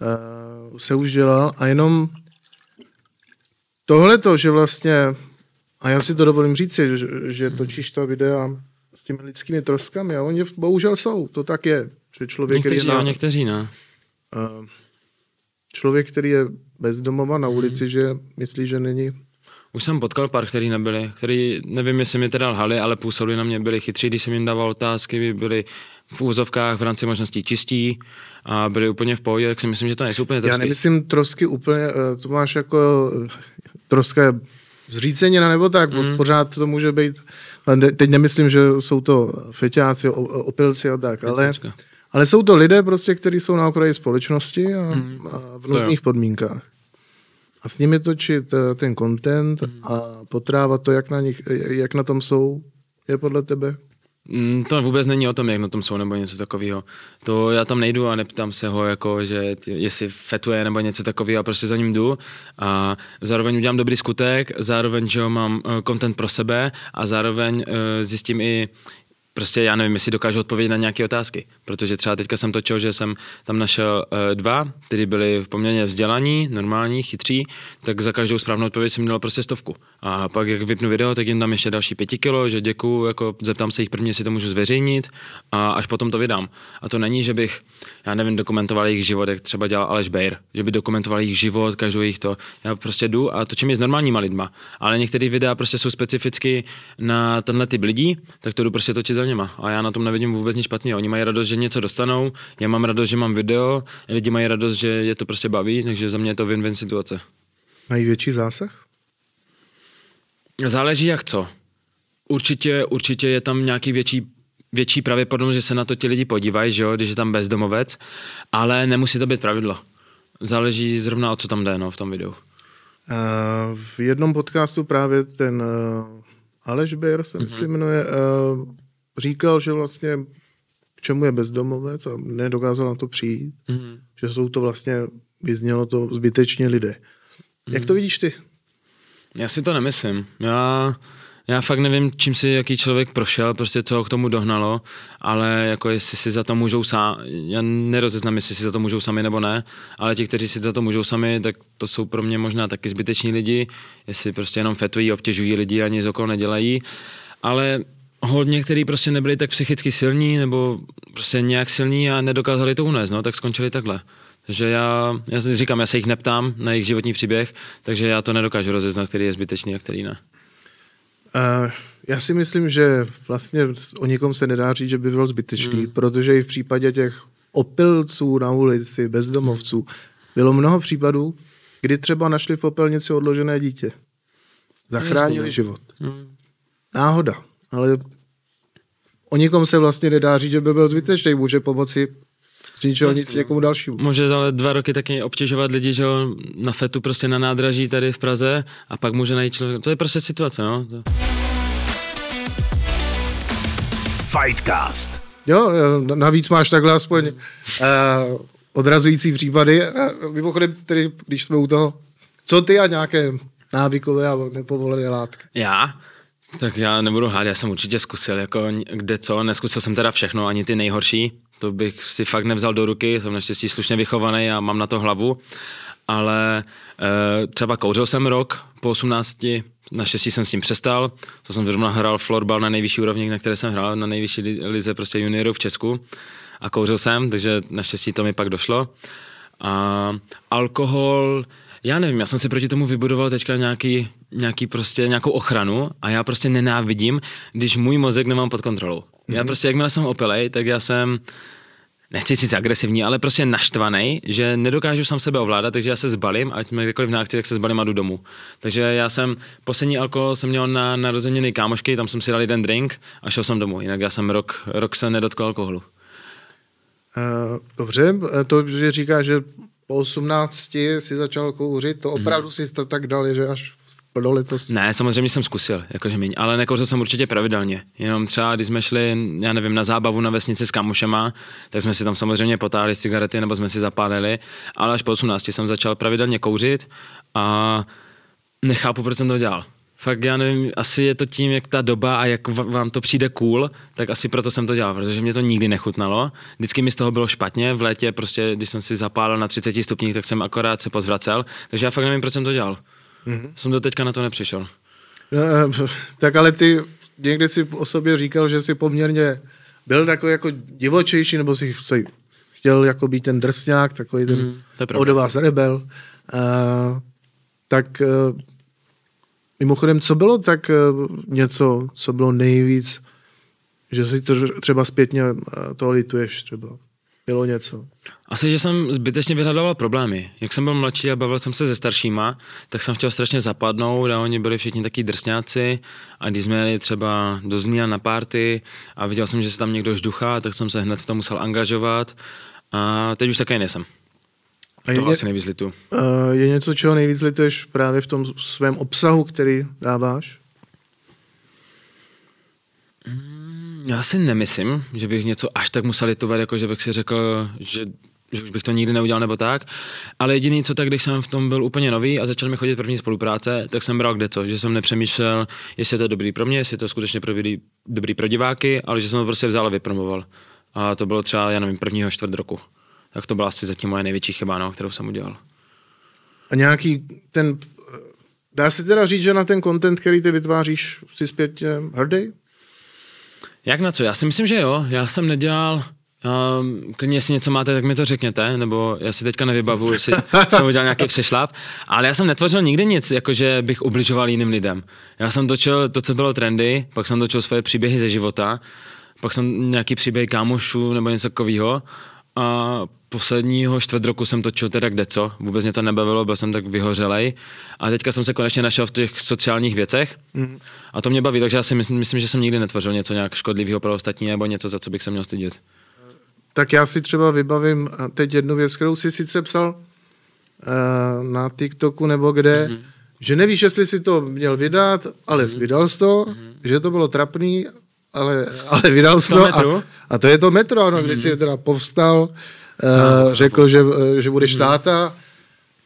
uh, se už dělal a jenom tohle to, že vlastně, a já si to dovolím říct, že, že točíš to videa s těmi lidskými troskami a oni bohužel jsou, to tak je. Že člověk, někteří který je na, někteří ne. Uh, člověk, který je bezdomova na ulici, hmm. že myslí, že není už jsem potkal pár, který nebyli, který nevím, jestli mi teda lhali, ale působili na mě, byli chytří, když jsem jim dával otázky, byli v úzovkách v rámci možností čistí a byli úplně v pohodě, tak si myslím, že to nejsou úplně trosky. Já nemyslím trosky úplně, eh, to máš jako eh, troska zřícenina nebo tak, mm. pořád to může být, teď nemyslím, že jsou to feťáci, opilci a tak, ale, ale jsou to lidé prostě, kteří jsou na okraji společnosti a, mm. a v různých podmínkách. a s nimi točit eh, ten content a potrávat to, jak na, nich, jak na tom jsou, je podle tebe? Mm, To vůbec není o tom, jak na tom jsou nebo něco takového. To já tam nejdu a neptám se ho, jako, že jestli fetuje nebo něco takového a prostě za ním jdu a zároveň udělám dobrý skutek, zároveň, že mám eh, content pro sebe a zároveň eh, zjistím i, prostě já nevím, jestli dokážu odpovědět na nějaké otázky, protože třeba teďka jsem točil, že jsem tam našel uh, dva, kteří byli v poměrně vzdělaní, normální, chytří, tak za každou správnou odpověď jsem měl prostě stovku. A pak, jak vypnu video, tak jim dám ještě další pěti kilo, že děkuju, jako zeptám se jich prvně, jestli to můžu zveřejnit a až potom to vydám. A to není, že bych, já nevím, dokumentoval jejich život, jak třeba dělal Aleš Bejr, že by dokumentoval jejich život, každou jejich to. Já prostě jdu a točím je s normálníma lidma. Ale některé videa prostě jsou specificky na tenhle typ lidí, tak to jdu prostě točit za něma. A já na tom nevidím vůbec nic špatného. Oni mají radost, že něco dostanou, já mám radost, že mám video, lidi mají radost, že je to prostě baví, takže za mě je to win-win situace. Mají větší zásah? Záleží jak co. Určitě, určitě je tam nějaký větší větší pravděpodobnost, že se na to ti lidi podívají, že jo, když je tam bezdomovec, ale nemusí to být pravidlo. Záleží zrovna o co tam jde no, v tom videu. V jednom podcastu právě ten uh, Aleš Bejr se myslím jmenuje, uh, říkal, že vlastně k čemu je bezdomovec a nedokázal na to přijít, Mhm. že jsou to vlastně, vyznělo to zbytečně lidé. Jak to vidíš ty? Já si to nemyslím. Já, já fakt nevím, čím si jaký člověk prošel, prostě co ho k tomu dohnalo, ale jako jestli si za to můžou sami, já nerozeznám, jestli si za to můžou sami nebo ne, ale ti, kteří si za to můžou sami, tak to jsou pro mě možná taky zbyteční lidi, jestli prostě jenom fetují, obtěžují lidi a nic okolo nedělají, ale hodně, kteří prostě nebyli tak psychicky silní nebo prostě nějak silní a nedokázali to unést, no, tak skončili takhle. Takže já, já si říkám, já se jich neptám na jejich životní příběh, takže já to nedokážu rozeznat, který je zbytečný a který ne. Uh, já si myslím, že vlastně o nikom se nedá říct, že by byl zbytečný, hmm. protože i v případě těch opilců na ulici, bezdomovců, bylo mnoho případů, kdy třeba našli v popelnici odložené dítě. Zachránili Jasně. život. Hmm. Náhoda, ale o nikom se vlastně nedá říct, že by byl zbytečný, může pomoci z ničeho Jasně, nic někomu dalšímu. Může ale dva roky taky obtěžovat lidi, že jo, na fetu prostě na nádraží tady v Praze a pak může najít člověk. To je prostě situace, no. To... Fightcast. Jo, eh, navíc máš takhle aspoň uh, odrazující případy. Uh, mimochodem, tedy, když jsme u toho, co ty a nějaké návykové a nepovolené látky? Já? Tak já nebudu hádat, já jsem určitě zkusil, jako kde co, neskusil jsem teda všechno, ani ty nejhorší, to bych si fakt nevzal do ruky, jsem naštěstí slušně vychovaný a mám na to hlavu, ale e, třeba kouřil jsem rok po 18, naštěstí jsem s tím přestal, to jsem zrovna hrál florbal na nejvyšší úrovni, na které jsem hrál, na nejvyšší li- lize prostě juniorů v Česku. A kouřil jsem, takže naštěstí to mi pak došlo. A alkohol, já nevím, já jsem si proti tomu vybudoval teďka nějaký, nějaký prostě, nějakou ochranu a já prostě nenávidím, když můj mozek nemám pod kontrolou. Mm-hmm. Já prostě, jakmile jsem opilej, tak já jsem, nechci říct agresivní, ale prostě naštvaný, že nedokážu sám sebe ovládat, takže já se zbalím, ať jsme kdekoliv na akci, tak se zbalím a jdu domů. Takže já jsem, poslední alkohol jsem měl na narozeniny kámošky, tam jsem si dal jeden drink a šel jsem domů, jinak já jsem rok, rok se nedotkl alkoholu. Uh, dobře, eh, to, že říká, že po 18 si začal kouřit, to opravdu si to tak dali, že až v plnoletosti. Ne, samozřejmě jsem zkusil, jakože míň, ale nekouřil jsem určitě pravidelně. Jenom třeba, když jsme šli, já nevím, na zábavu na vesnici s kamušema, tak jsme si tam samozřejmě potáhli cigarety nebo jsme si zapálili, ale až po 18 jsem začal pravidelně kouřit a nechápu, proč jsem to dělal. Fakt já nevím, asi je to tím, jak ta doba a jak vám to přijde cool, tak asi proto jsem to dělal, protože mě to nikdy nechutnalo. Vždycky mi z toho bylo špatně, v létě prostě, když jsem si zapálil na 30 stupních, tak jsem akorát se pozvracel, takže já fakt nevím, proč jsem to dělal. Mm-hmm. Jsem do teďka na to nepřišel. Eh, tak ale ty někdy si o sobě říkal, že jsi poměrně byl takový jako divočejší, nebo si chtěl jako být ten drsňák, takový ten mm, od vás rebel. Uh, tak uh, mimochodem, co bylo tak uh, něco, co bylo nejvíc, že si to třeba zpětně uh, to lituješ třeba? Bylo něco. Asi, že jsem zbytečně vyhledával problémy. Jak jsem byl mladší a bavil jsem se se staršíma, tak jsem chtěl strašně zapadnout a oni byli všichni taky drsňáci a když jsme jeli třeba do Zlína na party a viděl jsem, že se tam někdo žduchá, tak jsem se hned v tom musel angažovat a teď už také nejsem. A je, to asi nejvíc litu. Je něco, čeho nejvíc lituješ právě v tom svém obsahu, který dáváš? Mm, já si nemyslím, že bych něco až tak musel litovat, jako že bych si řekl, že že už bych to nikdy neudělal nebo tak, ale jediný, co tak, když jsem v tom byl úplně nový a začal mi chodit první spolupráce, tak jsem bral kde co, že jsem nepřemýšlel, jestli je to dobrý pro mě, jestli je to skutečně pro dobrý, pro diváky, ale že jsem to prostě vzal a vypromoval. A to bylo třeba, já nevím, prvního čtvrt roku. Tak to byla asi zatím moje největší chyba, no, kterou jsem udělal. A nějaký ten, dá se teda říct, že na ten content, který ty vytváříš, si zpětně hrdý? Jak na co? Já si myslím, že jo. Já jsem nedělal, Um, klidně, jestli něco máte, tak mi to řekněte, nebo já si teďka nevybavu, jestli jsem udělal nějaký přešlap, ale já jsem netvořil nikdy nic, jakože bych ubližoval jiným lidem. Já jsem točil to, co bylo trendy, pak jsem točil svoje příběhy ze života, pak jsem nějaký příběh kámošů nebo něco takového a posledního čtvrt roku jsem točil teda kde co, vůbec mě to nebavilo, byl jsem tak vyhořelej a teďka jsem se konečně našel v těch sociálních věcech mm. a to mě baví, takže já si myslím, myslím, že jsem nikdy netvořil něco nějak škodlivého pro ostatní nebo něco, za co bych se měl stydět tak já si třeba vybavím teď jednu věc, kterou si sice psal uh, na TikToku nebo kde, mm-hmm. že nevíš, jestli si to měl vydat, ale mm-hmm. vydal jsi to, mm-hmm. že to bylo trapný, ale, ale vydal jsi to. A, a to je to metro, ano, mm-hmm. kdy jsi teda povstal, uh, no, řekl, že, že budeš mm-hmm. táta,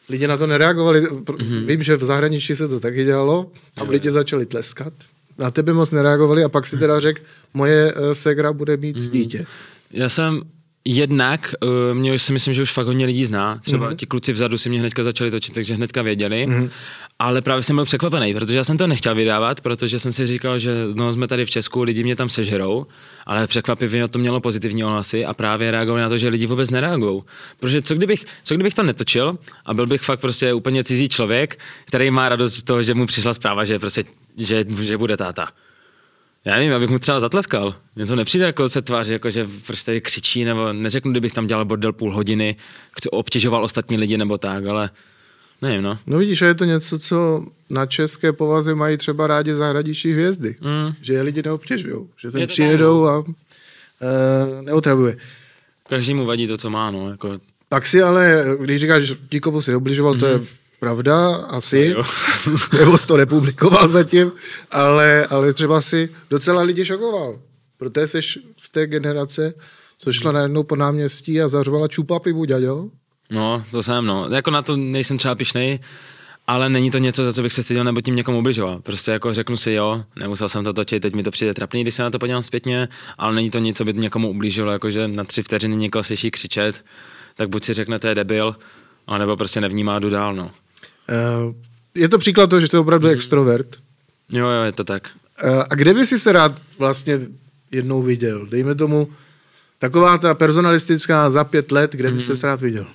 lidi na to nereagovali. Mm-hmm. Vím, že v zahraničí se to taky dělalo a lidi začali tleskat. Na tebe moc nereagovali a pak si teda řekl, moje uh, segra bude mít mm-hmm. dítě. Já jsem Jednak uh, mě už si myslím, že už fakt hodně lidí zná. Třeba mm-hmm. ti kluci vzadu si mě hnedka začali točit, takže hnedka věděli. Mm-hmm. Ale právě jsem byl překvapený, protože já jsem to nechtěl vydávat, protože jsem si říkal, že no, jsme tady v Česku, lidi mě tam sežerou, ale překvapivě to mělo pozitivní ohlasy a právě reagovali na to, že lidi vůbec nereagují. Protože co kdybych, co kdybych to netočil a byl bych fakt prostě úplně cizí člověk, který má radost z toho, že mu přišla zpráva, že prostě, že, že bude táta. Já nevím, abych mu třeba zatleskal. Mně to nepřijde jako se tváří, jako že prostě tady křičí, nebo neřeknu, kdybych tam dělal bordel půl hodiny, obtěžoval ostatní lidi nebo tak, ale nevím, no. No vidíš, je to něco, co na české povaze mají třeba rádi zahradiční hvězdy. Mm. Že je lidi neobtěžují, že sem přijedou no. a e, neotravuje. Každému vadí to, co má, no. Jako... Pak si ale, když říkáš, že nikomu si neobližoval, mm-hmm. to je mhm. Pravda, asi, no, nebo to nepublikoval zatím, ale, ale třeba si docela lidi šokoval, protože jsi z té generace, co šla najednou po náměstí a zařovala čupa pivu, děděl? No, to jsem, no. Jako na to nejsem třeba pišnej, ale není to něco, za co bych se styděl nebo tím někomu ubližoval. Prostě jako řeknu si, jo, nemusel jsem to točit, teď mi to přijde trapný, když se na to podívám zpětně, ale není to nic, co by někomu ublížilo, jakože na tři vteřiny někoho slyší křičet, tak buď si řekne, to je debil, anebo prostě nevnímá, jdu dál, no. Uh, je to příklad toho, že jsi opravdu mm. extrovert. Jo, jo, je to tak. Uh, a kde by si se rád vlastně jednou viděl? Dejme tomu taková ta personalistická za pět let, kde by mm. se rád viděl?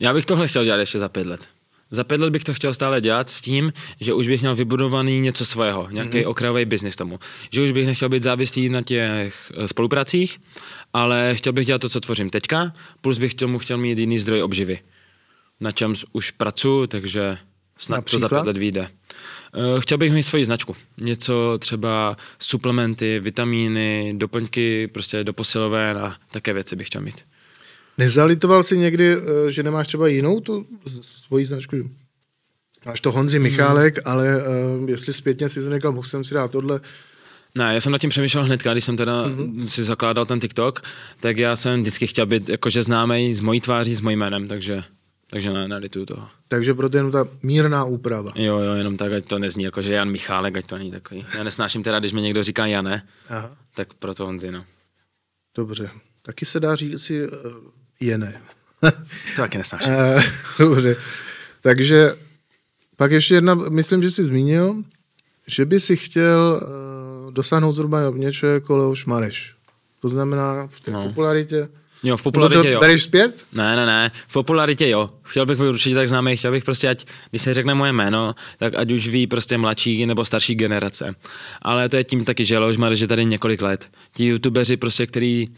Já bych tohle chtěl dělat ještě za pět let. Za pět let bych to chtěl stále dělat s tím, že už bych měl vybudovaný něco svého, nějaký mm-hmm. okrajový biznis tomu. Že už bych nechtěl být závislý na těch eh, spolupracích, ale chtěl bych dělat to, co tvořím teďka, plus bych tomu chtěl mít jiný zdroj obživy na čem už pracuji, takže snad Například? to za pět let vyjde. Eh, chtěl bych mít svoji značku. Něco třeba suplementy, vitamíny, doplňky, prostě do posiloven a také věci bych chtěl mít. Nezalitoval jsi někdy, eh, že nemáš třeba jinou tu svoji značku? Máš to Honzi hmm. Michálek, hmm. ale uh, jestli zpětně si říkal, mohl jsem si dát tohle, ne, já jsem nad tím přemýšlel hnedka, když jsem teda mm-hmm. si zakládal ten TikTok, tak já jsem vždycky chtěl být jakože známý z mojí tváří, s mojím jménem, takže takže ne, nelituju toho. Takže proto jenom ta mírná úprava. Jo, jo, jenom tak, ať to nezní jako, že Jan Michálek, ať to není takový. Já nesnáším teda, když mi někdo říká Jane, Aha. tak proto Honzi, no. Dobře. Taky se dá říct si uh, Jene. to taky nesnáším. Uh, dobře. Takže pak ještě jedna, myslím, že jsi zmínil, že by si chtěl uh, dosáhnout zhruba něčeho jako Leoš Mareš. To znamená v té no. popularitě Jo, v popularitě jo. Bereš zpět? Ne, ne, ne, v popularitě jo. Chtěl bych být určitě tak známý, chtěl bych prostě, ať, když se řekne moje jméno, tak ať už ví prostě mladší nebo starší generace. Ale to je tím taky, že Leoš že tady několik let. Ti youtubeři prostě, který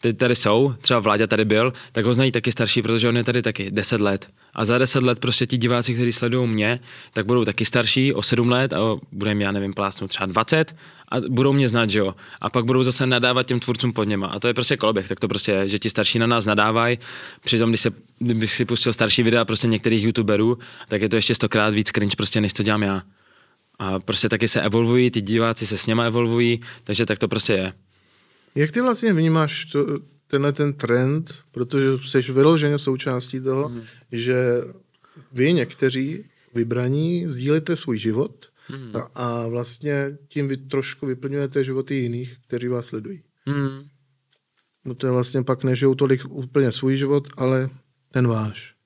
teď tady jsou, třeba Vláďa tady byl, tak ho znají taky starší, protože on je tady taky 10 let. A za 10 let prostě ti diváci, kteří sledují mě, tak budou taky starší o 7 let a budeme, já nevím, plásnout třeba 20 a budou mě znát, že jo. A pak budou zase nadávat těm tvůrcům pod něma. A to je prostě koloběh, tak to prostě je, že ti starší na nás nadávají. Přitom, když se, kdybych si pustil starší videa prostě některých youtuberů, tak je to ještě stokrát víc cringe prostě, než to dělám já. A prostě taky se evolvují, ty diváci se s něma evolvují, takže tak to prostě je. Jak ty vlastně vnímáš to, tenhle ten trend, protože jsi vyloženě součástí toho, mm. že vy někteří vybraní sdílíte svůj život mm. a, a vlastně tím vy trošku vyplňujete životy jiných, kteří vás sledují. Mm. No to je vlastně pak nežijou tolik úplně svůj život, ale ten váš.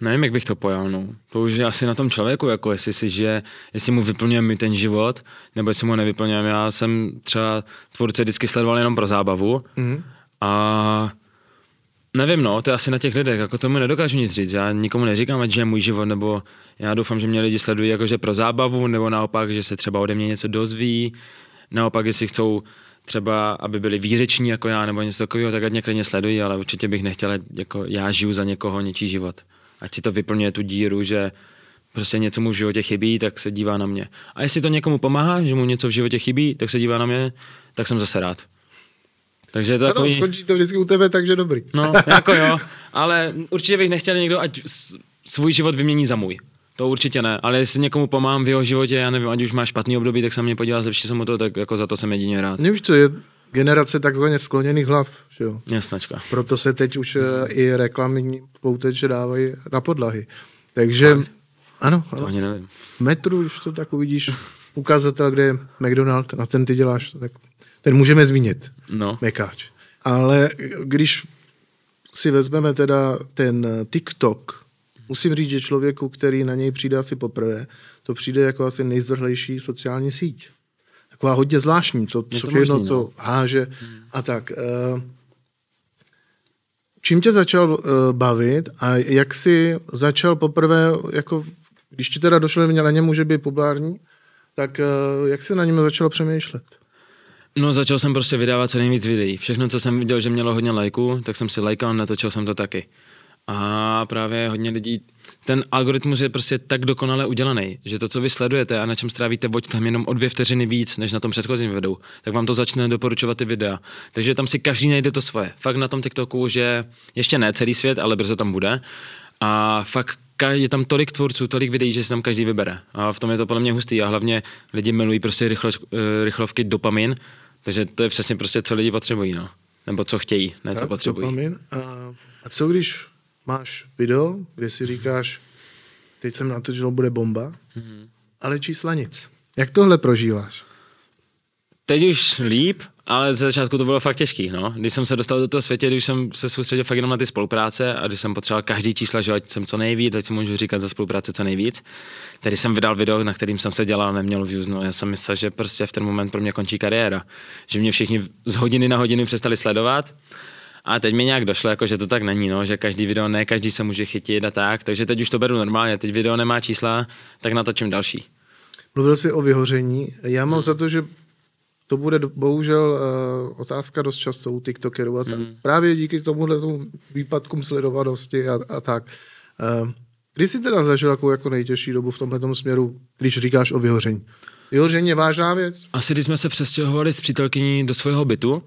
Nevím, jak bych to pojal, no. To už je asi na tom člověku, jako jestli si žije, jestli mu vyplňuje mi ten život, nebo jestli mu nevyplňujeme. Já jsem třeba tvůrce vždycky sledoval jenom pro zábavu mm. a Nevím, no, to je asi na těch lidech, jako tomu nedokážu nic říct. Já nikomu neříkám, ať je můj život, nebo já doufám, že mě lidi sledují jakože pro zábavu, nebo naopak, že se třeba ode mě něco dozví, naopak, jestli chcou třeba, aby byli výřeční jako já, nebo něco takového, tak ať mě klidně sledují, ale určitě bych nechtěl, jako já žiju za někoho něčí život ať si to vyplňuje tu díru, že prostě něco mu v životě chybí, tak se dívá na mě. A jestli to někomu pomáhá, že mu něco v životě chybí, tak se dívá na mě, tak jsem zase rád. Takže je to ano, takový... skončí to vždycky u tebe, takže dobrý. No, jako jo, ale určitě bych nechtěl někdo, ať svůj život vymění za můj. To určitě ne, ale jestli někomu pomáhám v jeho životě, já nevím, ať už má špatný období, tak se mě podívá, zlepší se mu to, tak jako za to jsem jedině rád. Nevíš, to je generace takzvaně skloněných hlav, že jo? Jasnačka. Proto se teď už mm. i reklamní pouteče dávají na podlahy. Takže, Fakt? ano, to ani nevím. v metru, když to tak uvidíš, ukazatel, kde je McDonald, na ten ty děláš, tak ten můžeme zmínit, no. Mekáč. Ale když si vezmeme teda ten TikTok, musím říct, že člověku, který na něj přijde asi poprvé, to přijde jako asi nejzvrhlejší sociální síť taková hodně zvláštní, co, co všechno, možný, no. co háže hmm. a tak. Eh, čím tě začal eh, bavit a jak jsi začal poprvé, jako, když ti teda došlo, že na něm může být populární, tak eh, jak jsi na něm začal přemýšlet? No začal jsem prostě vydávat co nejvíc videí. Všechno, co jsem viděl, že mělo hodně lajků, tak jsem si lajkal, natočil jsem to taky. A právě hodně lidí ten algoritmus je prostě tak dokonale udělaný, že to, co vy sledujete a na čem strávíte buď tam jenom o dvě vteřiny víc, než na tom předchozím videu, tak vám to začne doporučovat ty videa. Takže tam si každý najde to svoje. Fakt na tom TikToku, že ještě ne celý svět, ale brzo tam bude. A fakt je tam tolik tvůrců, tolik videí, že si tam každý vybere. A v tom je to podle mě hustý. A hlavně lidi milují prostě rychlo, eh, rychlovky dopamin, takže to je přesně prostě, co lidi potřebují, no. Nebo co chtějí, ne tak, co potřebují. Dopamin. A, a co když máš video, kde si říkáš, teď jsem natočil, bude bomba, mm-hmm. ale čísla nic. Jak tohle prožíváš? Teď už líp, ale ze začátku to bylo fakt těžký, no. Když jsem se dostal do toho světě, když jsem se soustředil fakt jenom na ty spolupráce a když jsem potřeboval každý čísla, že ať jsem co nejvíc, ať si můžu říkat za spolupráce co nejvíc. Tedy jsem vydal video, na kterým jsem se dělal, neměl views, no. Já jsem myslel, že prostě v ten moment pro mě končí kariéra. Že mě všichni z hodiny na hodinu přestali sledovat a teď mi nějak došlo, jako, že to tak není, no, že každý video, ne každý se může chytit a tak, takže teď už to beru normálně, teď video nemá čísla, tak natočím další. Mluvil jsi o vyhoření, já mám hmm. za to, že to bude bohužel uh, otázka dost často u TikTokerů a tak. Hmm. Právě díky tomuhle tomu výpadkům sledovanosti a, a tak. Uh, kdy jsi teda zažil jako, jako nejtěžší dobu v tomhle směru, když říkáš o vyhoření? Vyhoření je vážná věc? Asi když jsme se přestěhovali s přítelkyní do svého bytu,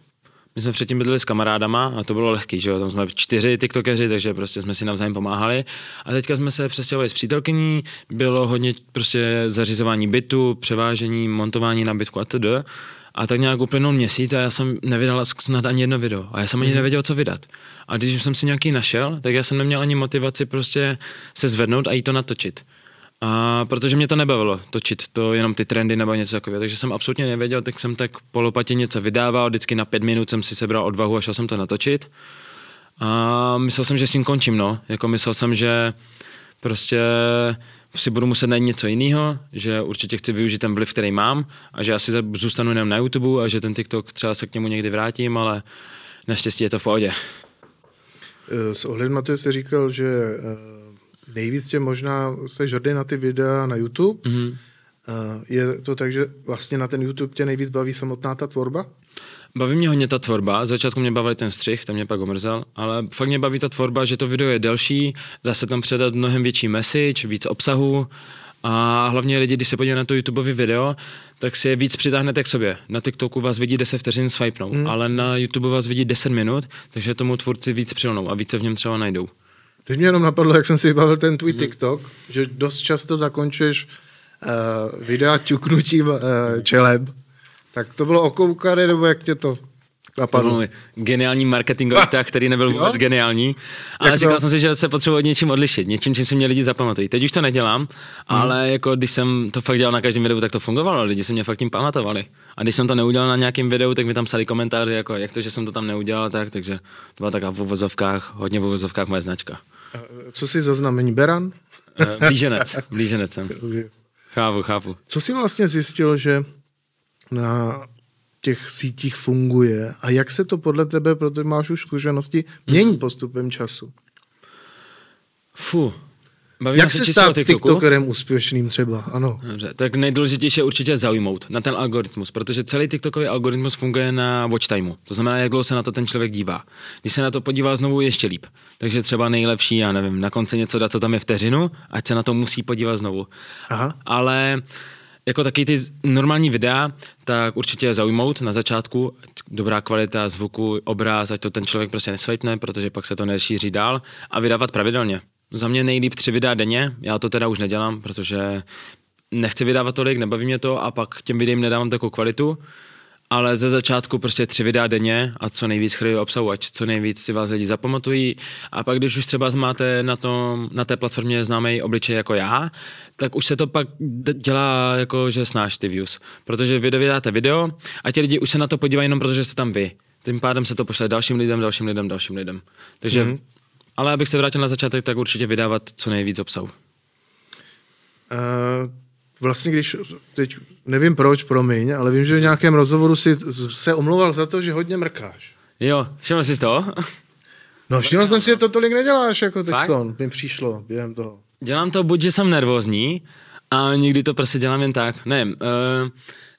my jsme předtím bydleli s kamarádama a to bylo lehký, že jo, tam jsme čtyři tiktokeři, takže prostě jsme si navzájem pomáhali. A teďka jsme se přestěhovali s přítelkyní, bylo hodně prostě zařizování bytu, převážení, montování na bytku a td. A tak nějak uplynul měsíc a já jsem nevydal snad ani jedno video. A já jsem ani mhm. nevěděl, co vydat. A když už jsem si nějaký našel, tak já jsem neměl ani motivaci prostě se zvednout a jít to natočit. A protože mě to nebavilo točit to jenom ty trendy nebo něco takového, takže jsem absolutně nevěděl, tak jsem tak polopatě něco vydával, vždycky na pět minut jsem si sebral odvahu a šel jsem to natočit. A myslel jsem, že s tím končím, no. Jako myslel jsem, že prostě si budu muset najít něco jiného, že určitě chci využít ten vliv, který mám a že asi zůstanu jenom na YouTube a že ten TikTok třeba se k němu někdy vrátím, ale naštěstí je to v pohodě. S ohledem na to jsi říkal, že eh, nejvíc tě možná se žrdý na ty videa na YouTube. Mm-hmm. Je to tak, že vlastně na ten YouTube tě nejvíc baví samotná ta tvorba? Baví mě hodně ta tvorba. Začátku mě bavil ten střih, ten mě pak omrzel, ale fakt mě baví ta tvorba, že to video je delší, dá se tam předat mnohem větší message, víc obsahu A hlavně lidi, když se podívají na to YouTubeové video, tak si je víc přitáhnete k sobě. Na TikToku vás vidí 10 vteřin swipnou, hmm. ale na YouTube vás vidí 10 minut, takže tomu tvůrci víc přilnou a více v něm třeba najdou. Teď mě jenom napadlo, jak jsem si vybavil ten tvůj hmm. TikTok, že dost často zakončuješ uh, videa ťuknutím uh, čeleb. Tak to bylo okoukary, nebo jak tě to napadlo? To geniální marketingový tah, který nebyl vůbec geniální, ale jak říkal to? jsem si, že se potřebuji od něčím odlišit, něčím, čím si mě lidi zapamatují. Teď už to nedělám, hmm. ale jako když jsem to fakt dělal na každém videu, tak to fungovalo, lidi se mě fakt tím pamatovali. A když jsem to neudělal na nějakém videu, tak mi tam psali komentáře, jako jak to, že jsem to tam neudělal, tak, takže to byla taková v uvozovkách, hodně v uvozovkách moje značka. Co si za znamení Beran? Eh, blíženec, blíženec jsem. Chápu, chápu. Co jsi vlastně zjistil, že na těch sítích funguje a jak se to podle tebe, protože máš už zkušenosti, mění postupem času? Fu, Bavíme Jak se stát TikTokerem úspěšným třeba, ano. Dobře, tak nejdůležitější je určitě zaujmout na ten algoritmus, protože celý TikTokový algoritmus funguje na watch timeu. To znamená, jak dlouho se na to ten člověk dívá. Když se na to podívá znovu, ještě líp. Takže třeba nejlepší, já nevím, na konci něco dát, co tam je vteřinu, ať se na to musí podívat znovu. Aha. Ale jako taky ty normální videa, tak určitě zaujmout na začátku, dobrá kvalita zvuku, obraz, ať to ten člověk prostě nesvajpne, protože pak se to nešíří dál a vydávat pravidelně. Za mě nejlíp tři videa denně, já to teda už nedělám, protože nechci vydávat tolik, nebaví mě to a pak těm videím nedávám takovou kvalitu, ale ze začátku prostě tři videa denně a co nejvíc chvíli obsahu, ať co nejvíc si vás lidi zapamatují a pak když už třeba máte na, tom, na té platformě známý obličej jako já, tak už se to pak dělá jako, že snáš ty views, protože vy vydáte video a ti lidi už se na to podívají jenom protože jste tam vy. Tím pádem se to pošle dalším lidem, dalším lidem, dalším lidem. Takže mm-hmm. Ale abych se vrátil na začátek, tak určitě vydávat co nejvíc obsahu. Uh, vlastně když, teď nevím proč, promiň, ale vím, že v nějakém rozhovoru si se omlouval za to, že hodně mrkáš. Jo, všiml jsi to? No všiml jsem si, že to tolik neděláš jako teď, mi přišlo během toho. Dělám to buď, že jsem nervózní, a někdy to prostě dělám jen tak. Ne, uh,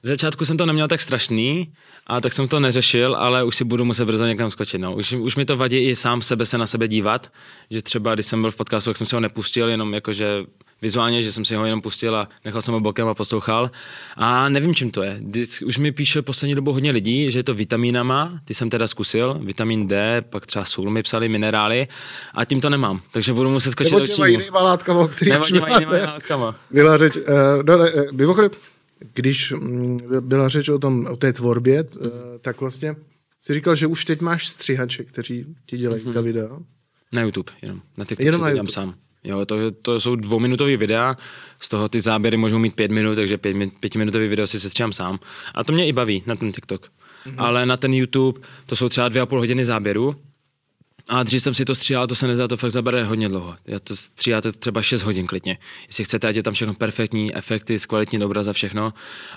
v začátku jsem to neměl tak strašný, a tak jsem to neřešil, ale už si budu muset brzo někam skočit. No. Už, už mi to vadí i sám sebe se na sebe dívat, že třeba když jsem byl v podcastu, tak jsem si ho nepustil, jenom jakože vizuálně, že jsem si ho jenom pustil a nechal jsem ho bokem a poslouchal. A nevím, čím to je. Už mi píše poslední dobu hodně lidí, že je to vitamínama, ty jsem teda zkusil, vitamin D, pak třeba sůl mi psali, minerály a tím to nemám. Takže budu muset skočit Nebo do Čínu. Nebo látkama, o kterých Nebo jinýma látkama. Byla řeč, uh, no, ne, mimochodem, když mm, byla řeč o, tom, o té tvorbě, mm. tak vlastně si říkal, že už teď máš střihače, kteří ti dělají mm-hmm. ta videa. Na YouTube jenom. Na TikTok jenom si na YouTube. sám. Jo, to, to jsou dvouminutové videa, z toho ty záběry můžou mít pět minut, takže pět, pětiminutový video si sestříhám sám. A to mě i baví na ten TikTok. Mm-hmm. Ale na ten YouTube to jsou třeba dvě a půl hodiny záběru, a dřív jsem si to stříhal, to se nezdá, to fakt zabere hodně dlouho. Já to stříháte třeba 6 hodin klidně. Jestli chcete, ať je tam všechno perfektní, efekty, kvalitní obraz a všechno.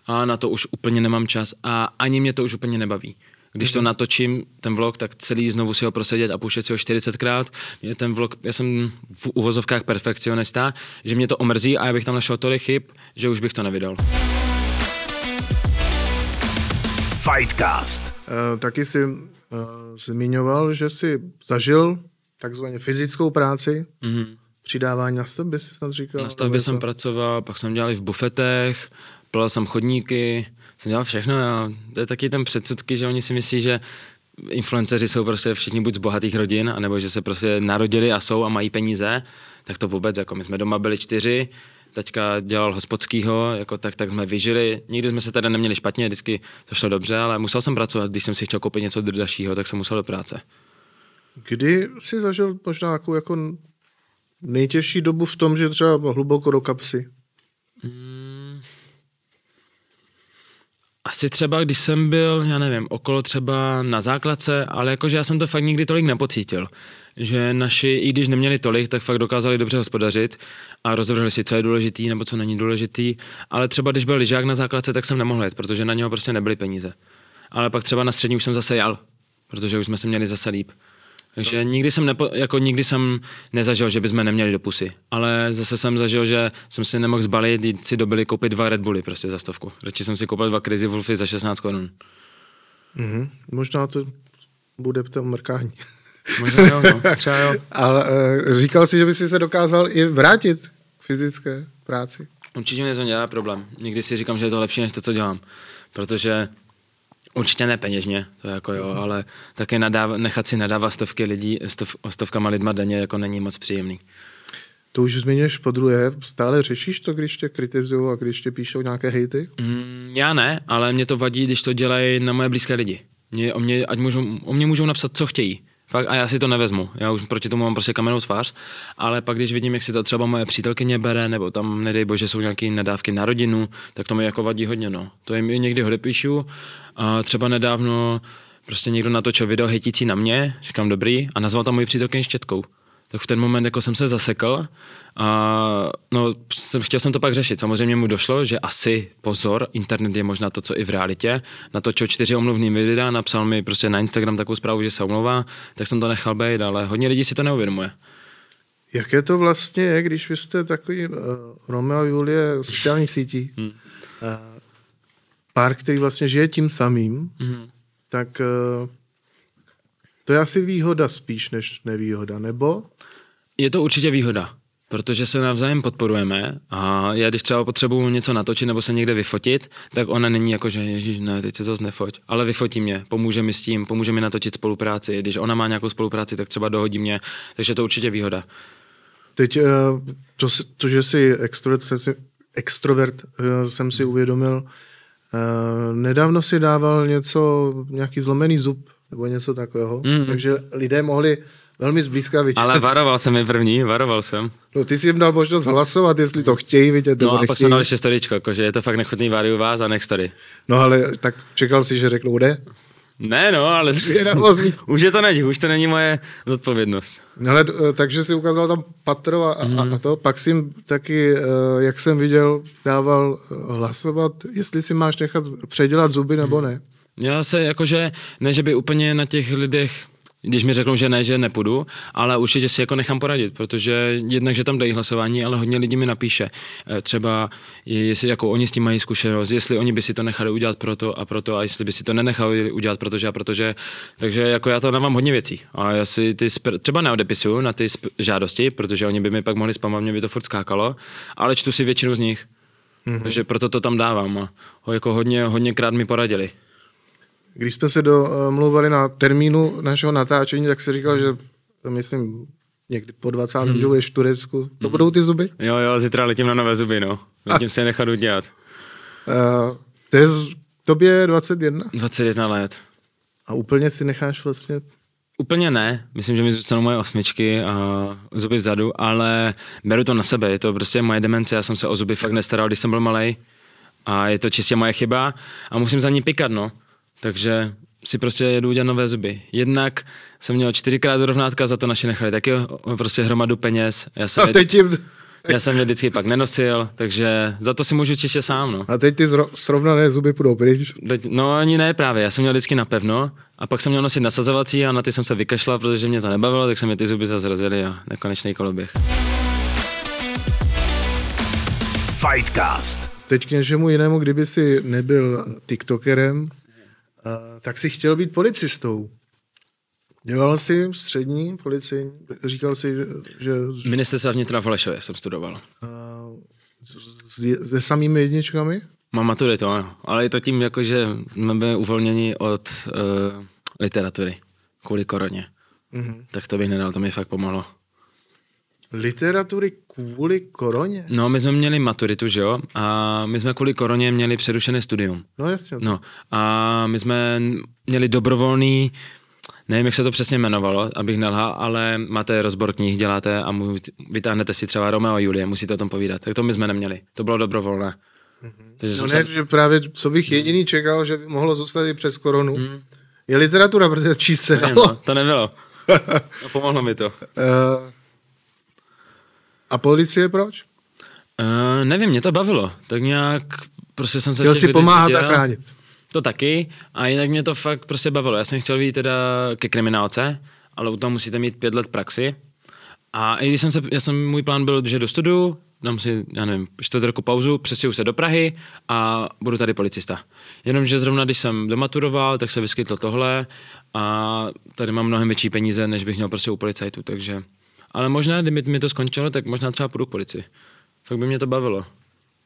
A na to už úplně nemám čas a ani mě to už úplně nebaví. Když to mhm. natočím, ten vlog, tak celý znovu si ho prosedět a pouštět si ho 40krát. Mě ten vlog, já jsem v uvozovkách perfekcionista, že mě to omrzí a já bych tam našel tolik chyb, že už bych to nevydal. Fightcast. Uh, taky si uh, zmiňoval, že si zažil takzvaně fyzickou práci, mm-hmm. přidávání na stavbě, si snad říkal. Na stavbě jsem to... pracoval, pak jsem dělal i v bufetech, plal jsem chodníky, jsem dělal všechno a to je taky ten předsudky, že oni si myslí, že influenceři jsou prostě všichni buď z bohatých rodin, anebo že se prostě narodili a jsou a mají peníze, tak to vůbec, jako my jsme doma byli čtyři, teďka dělal hospodskýho, jako tak, tak jsme vyžili. Nikdy jsme se teda neměli špatně, vždycky to šlo dobře, ale musel jsem pracovat, když jsem si chtěl koupit něco dražšího, tak jsem musel do práce. Kdy jsi zažil možná jako, jako nejtěžší dobu v tom, že třeba hluboko do kapsy? Hmm. Asi třeba, když jsem byl, já nevím, okolo třeba na základce, ale jakože já jsem to fakt nikdy tolik nepocítil že naši, i když neměli tolik, tak fakt dokázali dobře hospodařit a rozhodli si, co je důležitý nebo co není důležitý. Ale třeba když byl lyžák na základce, tak jsem nemohl jet, protože na něho prostě nebyly peníze. Ale pak třeba na střední už jsem zase jel, protože už jsme se měli zase líp. Takže nikdy jsem, nepo, jako nikdy jsem nezažil, že bychom neměli do pusy. Ale zase jsem zažil, že jsem si nemohl zbalit, jít si dobili koupit dva Red Bully prostě za stovku. Radši jsem si koupil dva Crazy Wolfy za 16 korun. Mm-hmm. Možná to bude v tom mrkání. Možná jo, no. třeba jo. Ale uh, říkal si, že by si se dokázal i vrátit k fyzické práci. Určitě mě to dělá problém. Někdy si říkám, že je to lepší než to, co dělám. Protože určitě ne peněžně, to jako jo, ale také nadáv, nechat si nadávat stovky lidí, stov, stovkama lidma denně jako není moc příjemný. To už zmiňuješ po druhé, stále řešíš to, když tě kritizují a když tě píšou nějaké hejty? Mm, já ne, ale mě to vadí, když to dělají na moje blízké lidi. Mě, o, mě, ať můžou, o mě můžou napsat, co chtějí. Fakt, a já si to nevezmu. Já už proti tomu mám prostě kamennou tvář, ale pak když vidím, jak si to třeba moje přítelkyně bere, nebo tam, nedej bože, jsou nějaké nadávky na rodinu, tak to mi jako vadí hodně, no. To jim někdy odepíšu. A třeba nedávno prostě někdo natočil video hejtící na mě, říkám dobrý, a nazval tam moji přítelkyni štětkou tak v ten moment jako jsem se zasekl a no, jsem, chtěl jsem to pak řešit. Samozřejmě mu došlo, že asi pozor, internet je možná to, co i v realitě. Natočil čtyři omluvný videa, napsal mi prostě na Instagram takovou zprávu, že se omlouvá, tak jsem to nechal být, ale hodně lidí si to neuvědomuje. Jak to vlastně je, když vy jste takový uh, Romeo a Julie sociálních sítí, hmm. uh, pár, který vlastně žije tím samým, hmm. tak uh, to je asi výhoda spíš než nevýhoda, nebo? Je to určitě výhoda, protože se navzájem podporujeme a já když třeba potřebuju něco natočit nebo se někde vyfotit, tak ona není jako, že ježíš, ne, teď se zase nefoť, ale vyfotí mě, pomůže mi s tím, pomůže mi natočit spolupráci, když ona má nějakou spolupráci, tak třeba dohodí mě, takže to určitě výhoda. Teď eh, to, to že jsi extrovert, extrovert eh, jsem si uvědomil, eh, nedávno si dával něco, nějaký zlomený zub, nebo něco takového, mm. takže lidé mohli velmi zblízka vidět. Ale varoval jsem je první, varoval jsem. No ty jsi jim dal možnost hlasovat, jestli to chtějí vidět nebo No a nechtějí. pak jsem dal ještě storičko, jakože je to fakt nechutný variu vás a nech story. No ale tak čekal si, že řeknou ne? Ne no, ale už je to není, už to není moje zodpovědnost. No ale eh, takže si ukázal tam Patrova a, mm. a to, pak si taky, eh, jak jsem viděl, dával eh, hlasovat, jestli si máš nechat předělat zuby nebo mhm. ne. Já se jakože, ne, že by úplně na těch lidech když mi řeknou, že ne, že nepůjdu, ale určitě si jako nechám poradit, protože jednak, že tam dají hlasování, ale hodně lidí mi napíše. Eh, třeba, jestli jako oni s tím mají zkušenost, jestli oni by si to nechali udělat proto a proto a jestli by si to nenechali udělat protože a protože. Takže jako já to nemám hodně věcí. A já si ty třeba neodepisuju na ty žádosti, protože oni by mi pak mohli spamovat, mě by to furt skákalo, ale čtu si většinu z nich. Mm-hmm. Takže proto to tam dávám a ho jako hodně, hodněkrát mi poradili. Když jsme se domluvali na termínu našeho natáčení, tak si říkal, že myslím někdy po 20. Hmm. že budeš v Turecku. To hmm. budou ty zuby? Jo, jo, zítra letím na nové zuby, no. Letím se je nechat udělat. Uh, to je tobě 21? 21 let. A úplně si necháš vlastně Úplně ne, myslím, že mi zůstanou moje osmičky a zuby vzadu, ale beru to na sebe, je to prostě moje demence, já jsem se o zuby fakt nestaral, když jsem byl malý a je to čistě moje chyba a musím za ní pikat, no. Takže si prostě jedu udělat nové zuby. Jednak jsem měl čtyřikrát rovnátka, za to naši nechali taky prostě hromadu peněz. Já jsem, a teď jim... já jsem je vždycky pak nenosil, takže za to si můžu čistě sám. No. A teď ty zro- srovnané zuby půjdou pryč? Teď, no ani ne právě, já jsem měl vždycky napevno a pak jsem měl nosit nasazovací a na ty jsem se vykašlal, protože mě to nebavilo, tak jsem mi ty zuby zase rozjeli a nekonečný koloběh. Fightcast. Teď k něčemu jinému, kdyby si nebyl tiktokerem, tak si chtěl být policistou. Dělal jsi střední policii, říkal jsi, že... Ministerstva vnitra v Lešově jsem studoval. Se samými jedničkami? Mám maturitu, ano. Ale je to tím, jako, že jsme byli uvolněni od uh, literatury kvůli koroně. Mm-hmm. Tak to bych nedal, to mi fakt pomohlo. Literatury kvůli koroně? No, my jsme měli maturitu, že jo? A my jsme kvůli koroně měli přerušené studium. No, jasně. No, a my jsme měli dobrovolný, nevím, jak se to přesně jmenovalo, abych nelhal, ale máte rozbor knih, děláte a mu, vytáhnete si třeba Romeo a Julie, musíte o tom povídat. Tak to my jsme neměli. To bylo dobrovolné. Mm-hmm. Takže no ne, se... že právě co bych jediný čekal, že by mohlo zůstat i přes koronu, mm. je literatura, protože číst se dalo. No, to nebylo. no, pomohlo mi to. Uh, a policie proč? Uh, nevím, mě to bavilo. Tak nějak prostě jsem se Chtěl si pomáhat a chránit. To taky. A jinak mě to fakt prostě bavilo. Já jsem chtěl být teda ke kriminálce, ale u toho musíte mít pět let praxi. A i když jsem se, já jsem, můj plán byl, že do studu, dám si, já nevím, čtvrt roku pauzu, přestěhu se do Prahy a budu tady policista. Jenomže zrovna, když jsem domaturoval, tak se vyskytlo tohle a tady mám mnohem větší peníze, než bych měl prostě u policajtu, takže ale možná, kdyby mi to skončilo, tak možná třeba půjdu k policii. Fakt by mě to bavilo.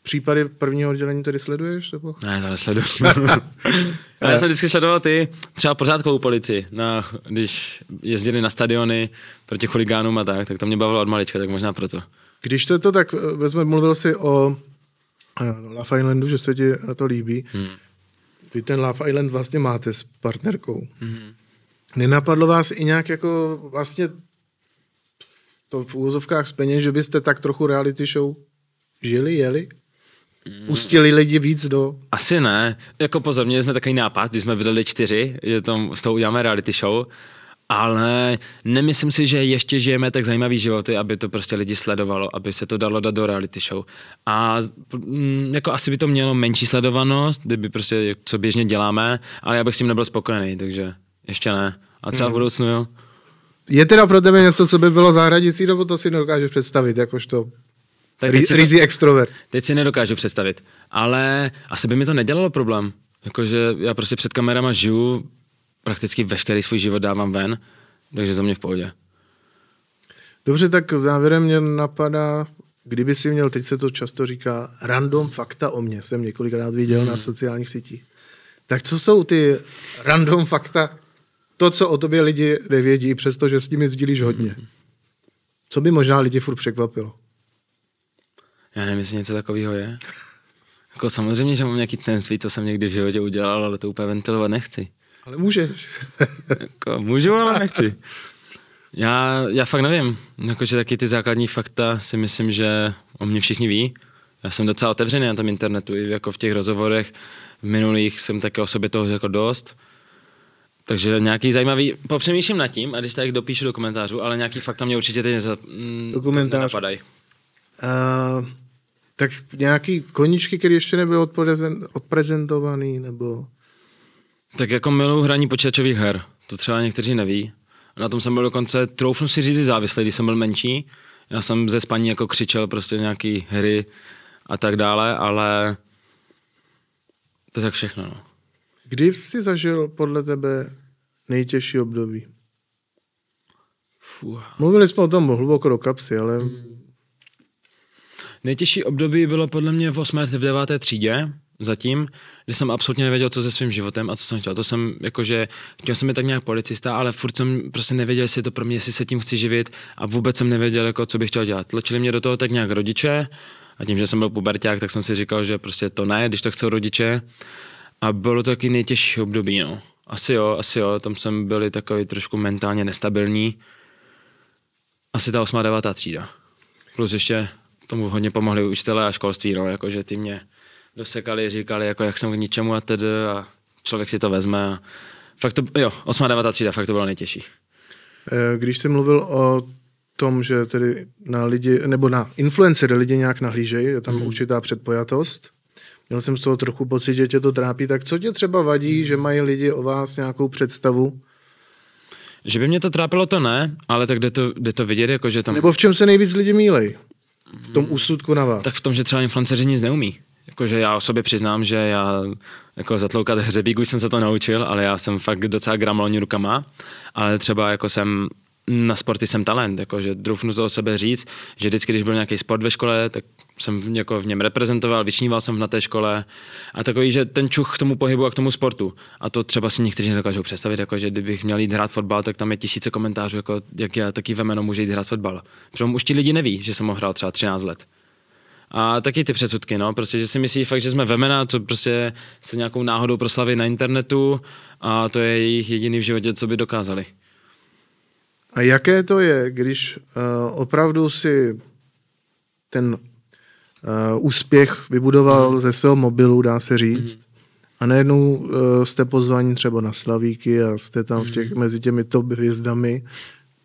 případy prvního oddělení tady sleduješ? Nebo? Ne, to nesleduju. já jsem vždycky sledoval ty třeba pořádkovou policii, na, když jezdili na stadiony proti chuligánům a tak, tak to mě bavilo od malička, tak možná proto. Když to, to tak eh, vezme, mluvil jsi o eh, Love Islandu, že se ti to líbí. Hmm. Vy ten Love Island vlastně máte s partnerkou. Hmm. Nenapadlo vás i nějak jako vlastně to v úvozovkách z peněz, že byste tak trochu reality show žili, jeli? Pustili lidi víc do... Asi ne. Jako pozor, měli jsme takový nápad, když jsme vydali čtyři, že tom, z toho uděláme reality show, ale nemyslím si, že ještě žijeme tak zajímavý životy, aby to prostě lidi sledovalo, aby se to dalo dát do reality show. A mm, jako asi by to mělo menší sledovanost, kdyby prostě co běžně děláme, ale já bych s tím nebyl spokojený, takže ještě ne. A třeba hmm. v budoucnu, jo. Je teda pro tebe něco, co by bylo zahranicí, nebo to si nedokážeš představit, jakožto tak teď Rizí to, extrovert. Teď si nedokážu představit, ale asi by mi to nedělalo problém. Jakože já prostě před kamerama žiju, prakticky veškerý svůj život dávám ven, takže za mě v pohodě. Dobře, tak závěrem mě napadá, kdyby si měl, teď se to často říká, random fakta o mě, jsem několikrát viděl hmm. na sociálních sítích. Tak co jsou ty random fakta, to, co o tobě lidi nevědí, přestože s nimi sdílíš hodně? Co by možná lidi furt překvapilo? Já nevím, jestli něco takového je. Jako samozřejmě, že mám nějaký tenství, co jsem někdy v životě udělal, ale to úplně ventilovat nechci. Ale můžeš. jako, můžu, ale nechci. Já, já fakt nevím. Jakože taky ty základní fakta si myslím, že o mě všichni ví. Já jsem docela otevřený na tom internetu, i jako v těch rozhovorech v minulých jsem také o sobě toho řekl dost. Takže nějaký zajímavý, popřemýšlím nad tím, a když tak dopíšu do komentářů, ale nějaký fakta mě určitě teď neza, mm, nenapadají. Uh, tak nějaký koničky, které ještě nebyly odprezentovaný, nebo... Tak jako miluji hraní počítačových her, to třeba někteří neví. Na tom jsem byl dokonce, troufnu si říct, závislý, když jsem byl menší. Já jsem ze spaní jako křičel prostě nějaký hry a tak dále, ale to je tak všechno. No. Kdy jsi zažil podle tebe nejtěžší období? Fuh. Mluvili jsme o tom hluboko do kapsy, ale hmm. Nejtěžší období bylo podle mě v 8. v 9. třídě, zatím, kdy jsem absolutně nevěděl, co se svým životem a co jsem chtěl. To jsem, jakože, chtěl jsem být tak nějak policista, ale furt jsem prostě nevěděl, jestli je to pro mě, jestli se tím chci živit a vůbec jsem nevěděl, jako, co bych chtěl dělat. Tlačili mě do toho tak nějak rodiče a tím, že jsem byl puberták, tak jsem si říkal, že prostě to ne, když to chcou rodiče. A bylo to taky nejtěžší období, no. Asi jo, asi jo, tam jsem byl takový trošku mentálně nestabilní. Asi ta 8. 9. třída. Plus ještě tomu hodně pomohli učitelé a školství, no, jako, že ty mě dosekali, říkali, jako, jak jsem k ničemu a tedy a člověk si to vezme. A fakt to, jo, 8. 9. třída, fakt to bylo nejtěžší. Eh, když jsi mluvil o tom, že tedy na lidi, nebo na influencery lidi nějak nahlížejí, je tam hmm. určitá předpojatost. Měl jsem z toho trochu pocit, že tě to trápí. Tak co tě třeba vadí, že mají lidi o vás nějakou představu? Že by mě to trápilo, to ne, ale tak jde to, jde to vidět, jako že tam... Nebo v čem se nejvíc lidi mílej? v tom úsudku na vás? Tak v tom, že třeba influenceři nic neumí. Jakože já o sobě přiznám, že já jako zatloukat hřebík už jsem se to naučil, ale já jsem fakt docela gramolní rukama, ale třeba jako jsem na sporty jsem talent, jakože doufnu to o sebe říct, že vždycky, když byl nějaký sport ve škole, tak jsem jako v něm reprezentoval, vyčníval jsem na té škole a takový, že ten čuch k tomu pohybu a k tomu sportu. A to třeba si někteří nedokážou představit, jako že kdybych měl jít hrát fotbal, tak tam je tisíce komentářů, jako jak já taky ve jméno může jít hrát fotbal. Protože už ti lidi neví, že jsem mohl hrát třeba 13 let. A taky ty předsudky, no, prostě, že si myslí fakt, že jsme vemena, co prostě se nějakou náhodou proslaví na internetu a to je jejich jediný v životě, co by dokázali. A jaké to je, když uh, opravdu si ten uh, úspěch vybudoval mm. ze svého mobilu, dá se říct, mm. a najednou uh, jste pozvaní třeba na Slavíky a jste tam mm. v těch, mezi těmi top hvězdami.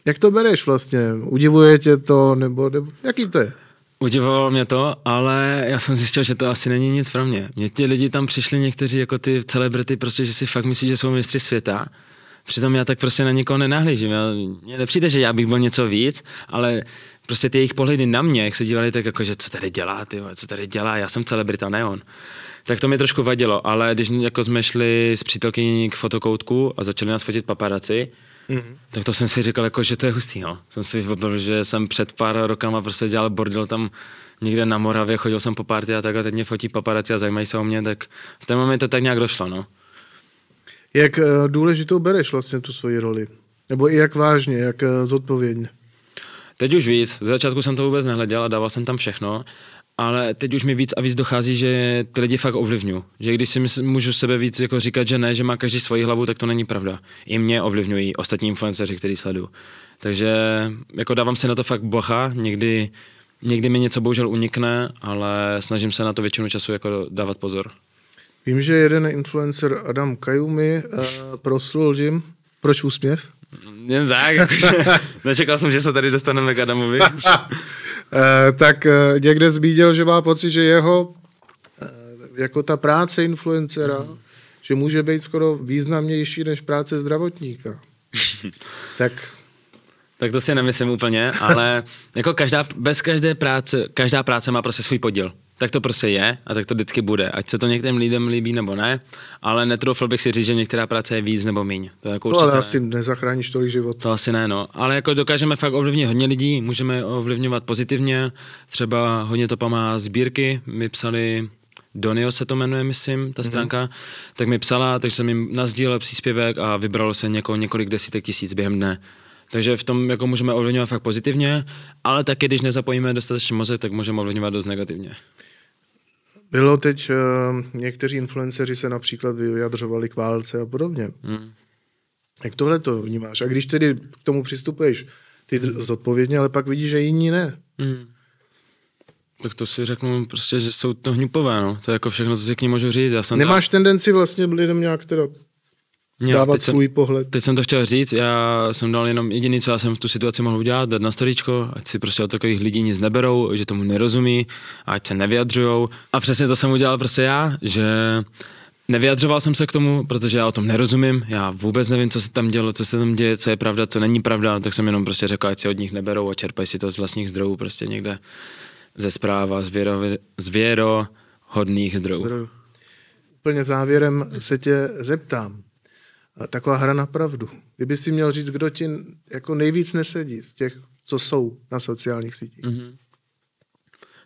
Jak to bereš vlastně? Udivuje tě to, nebo, nebo jaký to je? Udivovalo mě to, ale já jsem zjistil, že to asi není nic pro mě. Mě ti lidi tam přišli někteří jako ty celebrity, prostě, že si fakt myslí, že jsou mistři světa Přitom já tak prostě na nikoho nenahlížím. Mně nepřijde, že já bych byl něco víc, ale prostě ty jejich pohledy na mě, jak se dívali, tak jako, že co tady dělá, ty, co tady dělá, já jsem celebrita, ne on. Tak to mi trošku vadilo, ale když jako jsme šli s přítelkyní k fotokoutku a začali nás fotit paparaci, Mm-hmm. Tak to jsem si říkal, jako, že to je hustý. No. Jsem si vypadl, že jsem před pár rokama prostě dělal bordel tam někde na Moravě, chodil jsem po party a tak a teď mě fotí paparazzi a zajímají se o mě, tak v ten moment to tak nějak došlo, no. Jak eh, důležitou bereš vlastně tu svoji roli? Nebo i jak vážně, jak eh, zodpovědně? Teď už víc, z začátku jsem to vůbec nehleděl a dával jsem tam všechno, ale teď už mi víc a víc dochází, že ty lidi fakt ovlivňují. Že když si můžu sebe víc jako říkat, že ne, že má každý svoji hlavu, tak to není pravda. I mě ovlivňují ostatní influenceři, který sleduju. Takže jako dávám si na to fakt bocha, někdy, někdy mi něco bohužel unikne, ale snažím se na to většinu času jako dávat pozor. Vím, že jeden influencer Adam Kajumi uh, proslul Jim. Proč úsměv? Jen tak, jakože, nečekal jsem, že se tady dostaneme k Adamovi. Eh, tak eh, někde zmínil, že má pocit, že jeho eh, jako ta práce influencera, mm. že může být skoro významnější než práce zdravotníka. tak tak to si nemyslím úplně, ale jako každá, bez každé práce, každá práce má prostě svůj podíl tak to prostě je a tak to vždycky bude. Ať se to některým lidem líbí nebo ne, ale netroufl bych si říct, že některá práce je víc nebo míň. To jako no, ale ne. asi nezachráníš tolik život. To asi ne, no. Ale jako dokážeme fakt ovlivnit hodně lidí, můžeme ovlivňovat pozitivně, třeba hodně to pomáhá sbírky, my psali Donio se to jmenuje, myslím, ta mhm. stránka, mm-hmm. tak mi psala, takže jsem jim nazdílel příspěvek a vybralo se něko, několik desítek tisíc během dne. Takže v tom jako můžeme ovlivňovat fakt pozitivně, ale taky, když nezapojíme dostatečně mozek, tak můžeme ovlivňovat dost negativně. Bylo teď, uh, někteří influenceři se například vyjadřovali k válce a podobně. Hmm. Jak tohle to vnímáš? A když tedy k tomu přistupuješ ty zodpovědně, ale pak vidíš, že jiní ne. Hmm. Tak to si řeknu prostě, že jsou to hnupové, no. To je jako všechno, co si k ní můžu říct. Já jsem Nemáš dal... tendenci vlastně lidem nějak teda Měl, dávat svůj jsem, pohled. Teď jsem to chtěl říct, já jsem dal jenom jediný, co já jsem v tu situaci mohl udělat, dát na storičko, ať si prostě od takových lidí nic neberou, že tomu nerozumí, ať se nevyjadřujou. A přesně to jsem udělal prostě já, že Nevyjadřoval jsem se k tomu, protože já o tom nerozumím, já vůbec nevím, co se tam dělo, co se tam děje, co je pravda, co není pravda, tak jsem jenom prostě řekl, ať si od nich neberou a čerpají si to z vlastních zdrojů, prostě někde ze zpráva, z, věro, z věrohodných zdrojů. Úplně závěrem se tě zeptám taková hra na pravdu. Kdyby si měl říct, kdo ti jako nejvíc nesedí z těch, co jsou na sociálních sítích. Mm-hmm.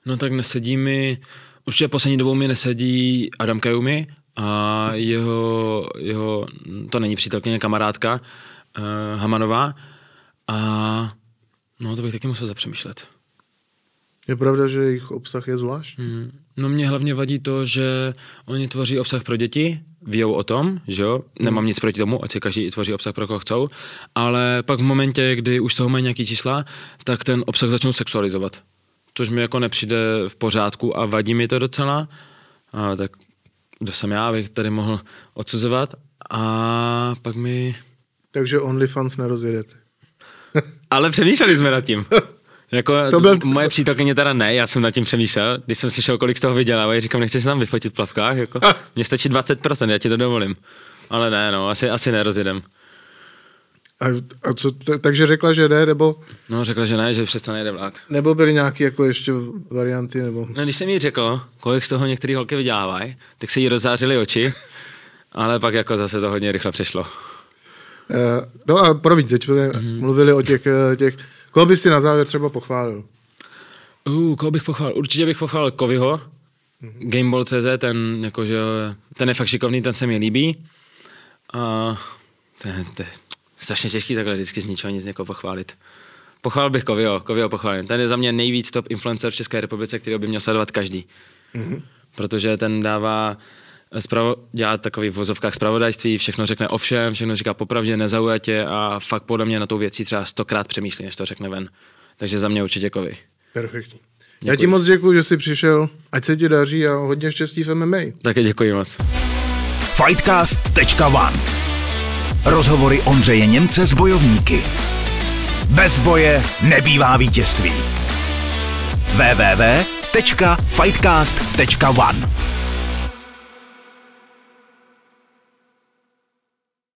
No tak nesedí mi, určitě poslední dobou mi nesedí Adam Kajumi a jeho, jeho to není přítelkyně, kamarádka uh, Hamanová a no to bych taky musel zapřemýšlet. Je pravda, že jejich obsah je zvlášť? Mm. No mě hlavně vadí to, že oni tvoří obsah pro děti, vějou o tom, že jo, nemám mm. nic proti tomu, ať si každý tvoří obsah pro koho chcou, ale pak v momentě, kdy už z toho mají nějaký čísla, tak ten obsah začnou sexualizovat. Což mi jako nepřijde v pořádku a vadí mi to docela. A tak kdo jsem já, abych tady mohl odsuzovat. A pak mi... Takže OnlyFans nerozjedete. ale přemýšleli jsme nad tím. Jako to byl... moje přítelkyně teda ne, já jsem nad tím přemýšlel, když jsem slyšel, kolik z toho vydělávají, říkám, nechci se tam vyfotit v plavkách, jako, mně stačí 20%, já ti to dovolím. Ale ne, no, asi, asi nerozjedem. A, a co, t- takže řekla, že ne, nebo? No, řekla, že ne, že přestane jede vlak. Nebo byly nějaké jako ještě varianty, nebo? No, když jsem jí řekl, kolik z toho některý holky vydělávají, tak se jí rozzářily oči, ale pak jako zase to hodně rychle přešlo. Uh, no a promiň, teď jsme mm-hmm. mluvili o těch, eh, těch Koho bys si na závěr třeba pochválil? Uh, koho bych pochválil? Určitě bych pochválil Kovyho, mm-hmm. Gameball.cz, ten, jakože, ten je fakt šikovný, ten se mi líbí. A to je, strašně těžký takhle vždycky z ničeho nic někoho pochválit. Pochválil bych Kovyho, Kovyho pochválím. Ten je za mě nejvíc top influencer v České republice, který by měl sledovat každý. Mm-hmm. Protože ten dává spravo, dělá takový v vozovkách zpravodajství, všechno řekne o všem, všechno říká popravdě, nezaujatě a fakt podle mě na tou věcí třeba stokrát přemýšlí, než to řekne ven. Takže za mě určitě kovy. Perfektní. Děkuji. Já ti moc děkuji, že jsi přišel. Ať se ti daří a hodně štěstí v MMA. Také děkuji moc. Fightcast.one Rozhovory Ondřeje Němce s bojovníky. Bez boje nebývá vítězství. www.fightcast.one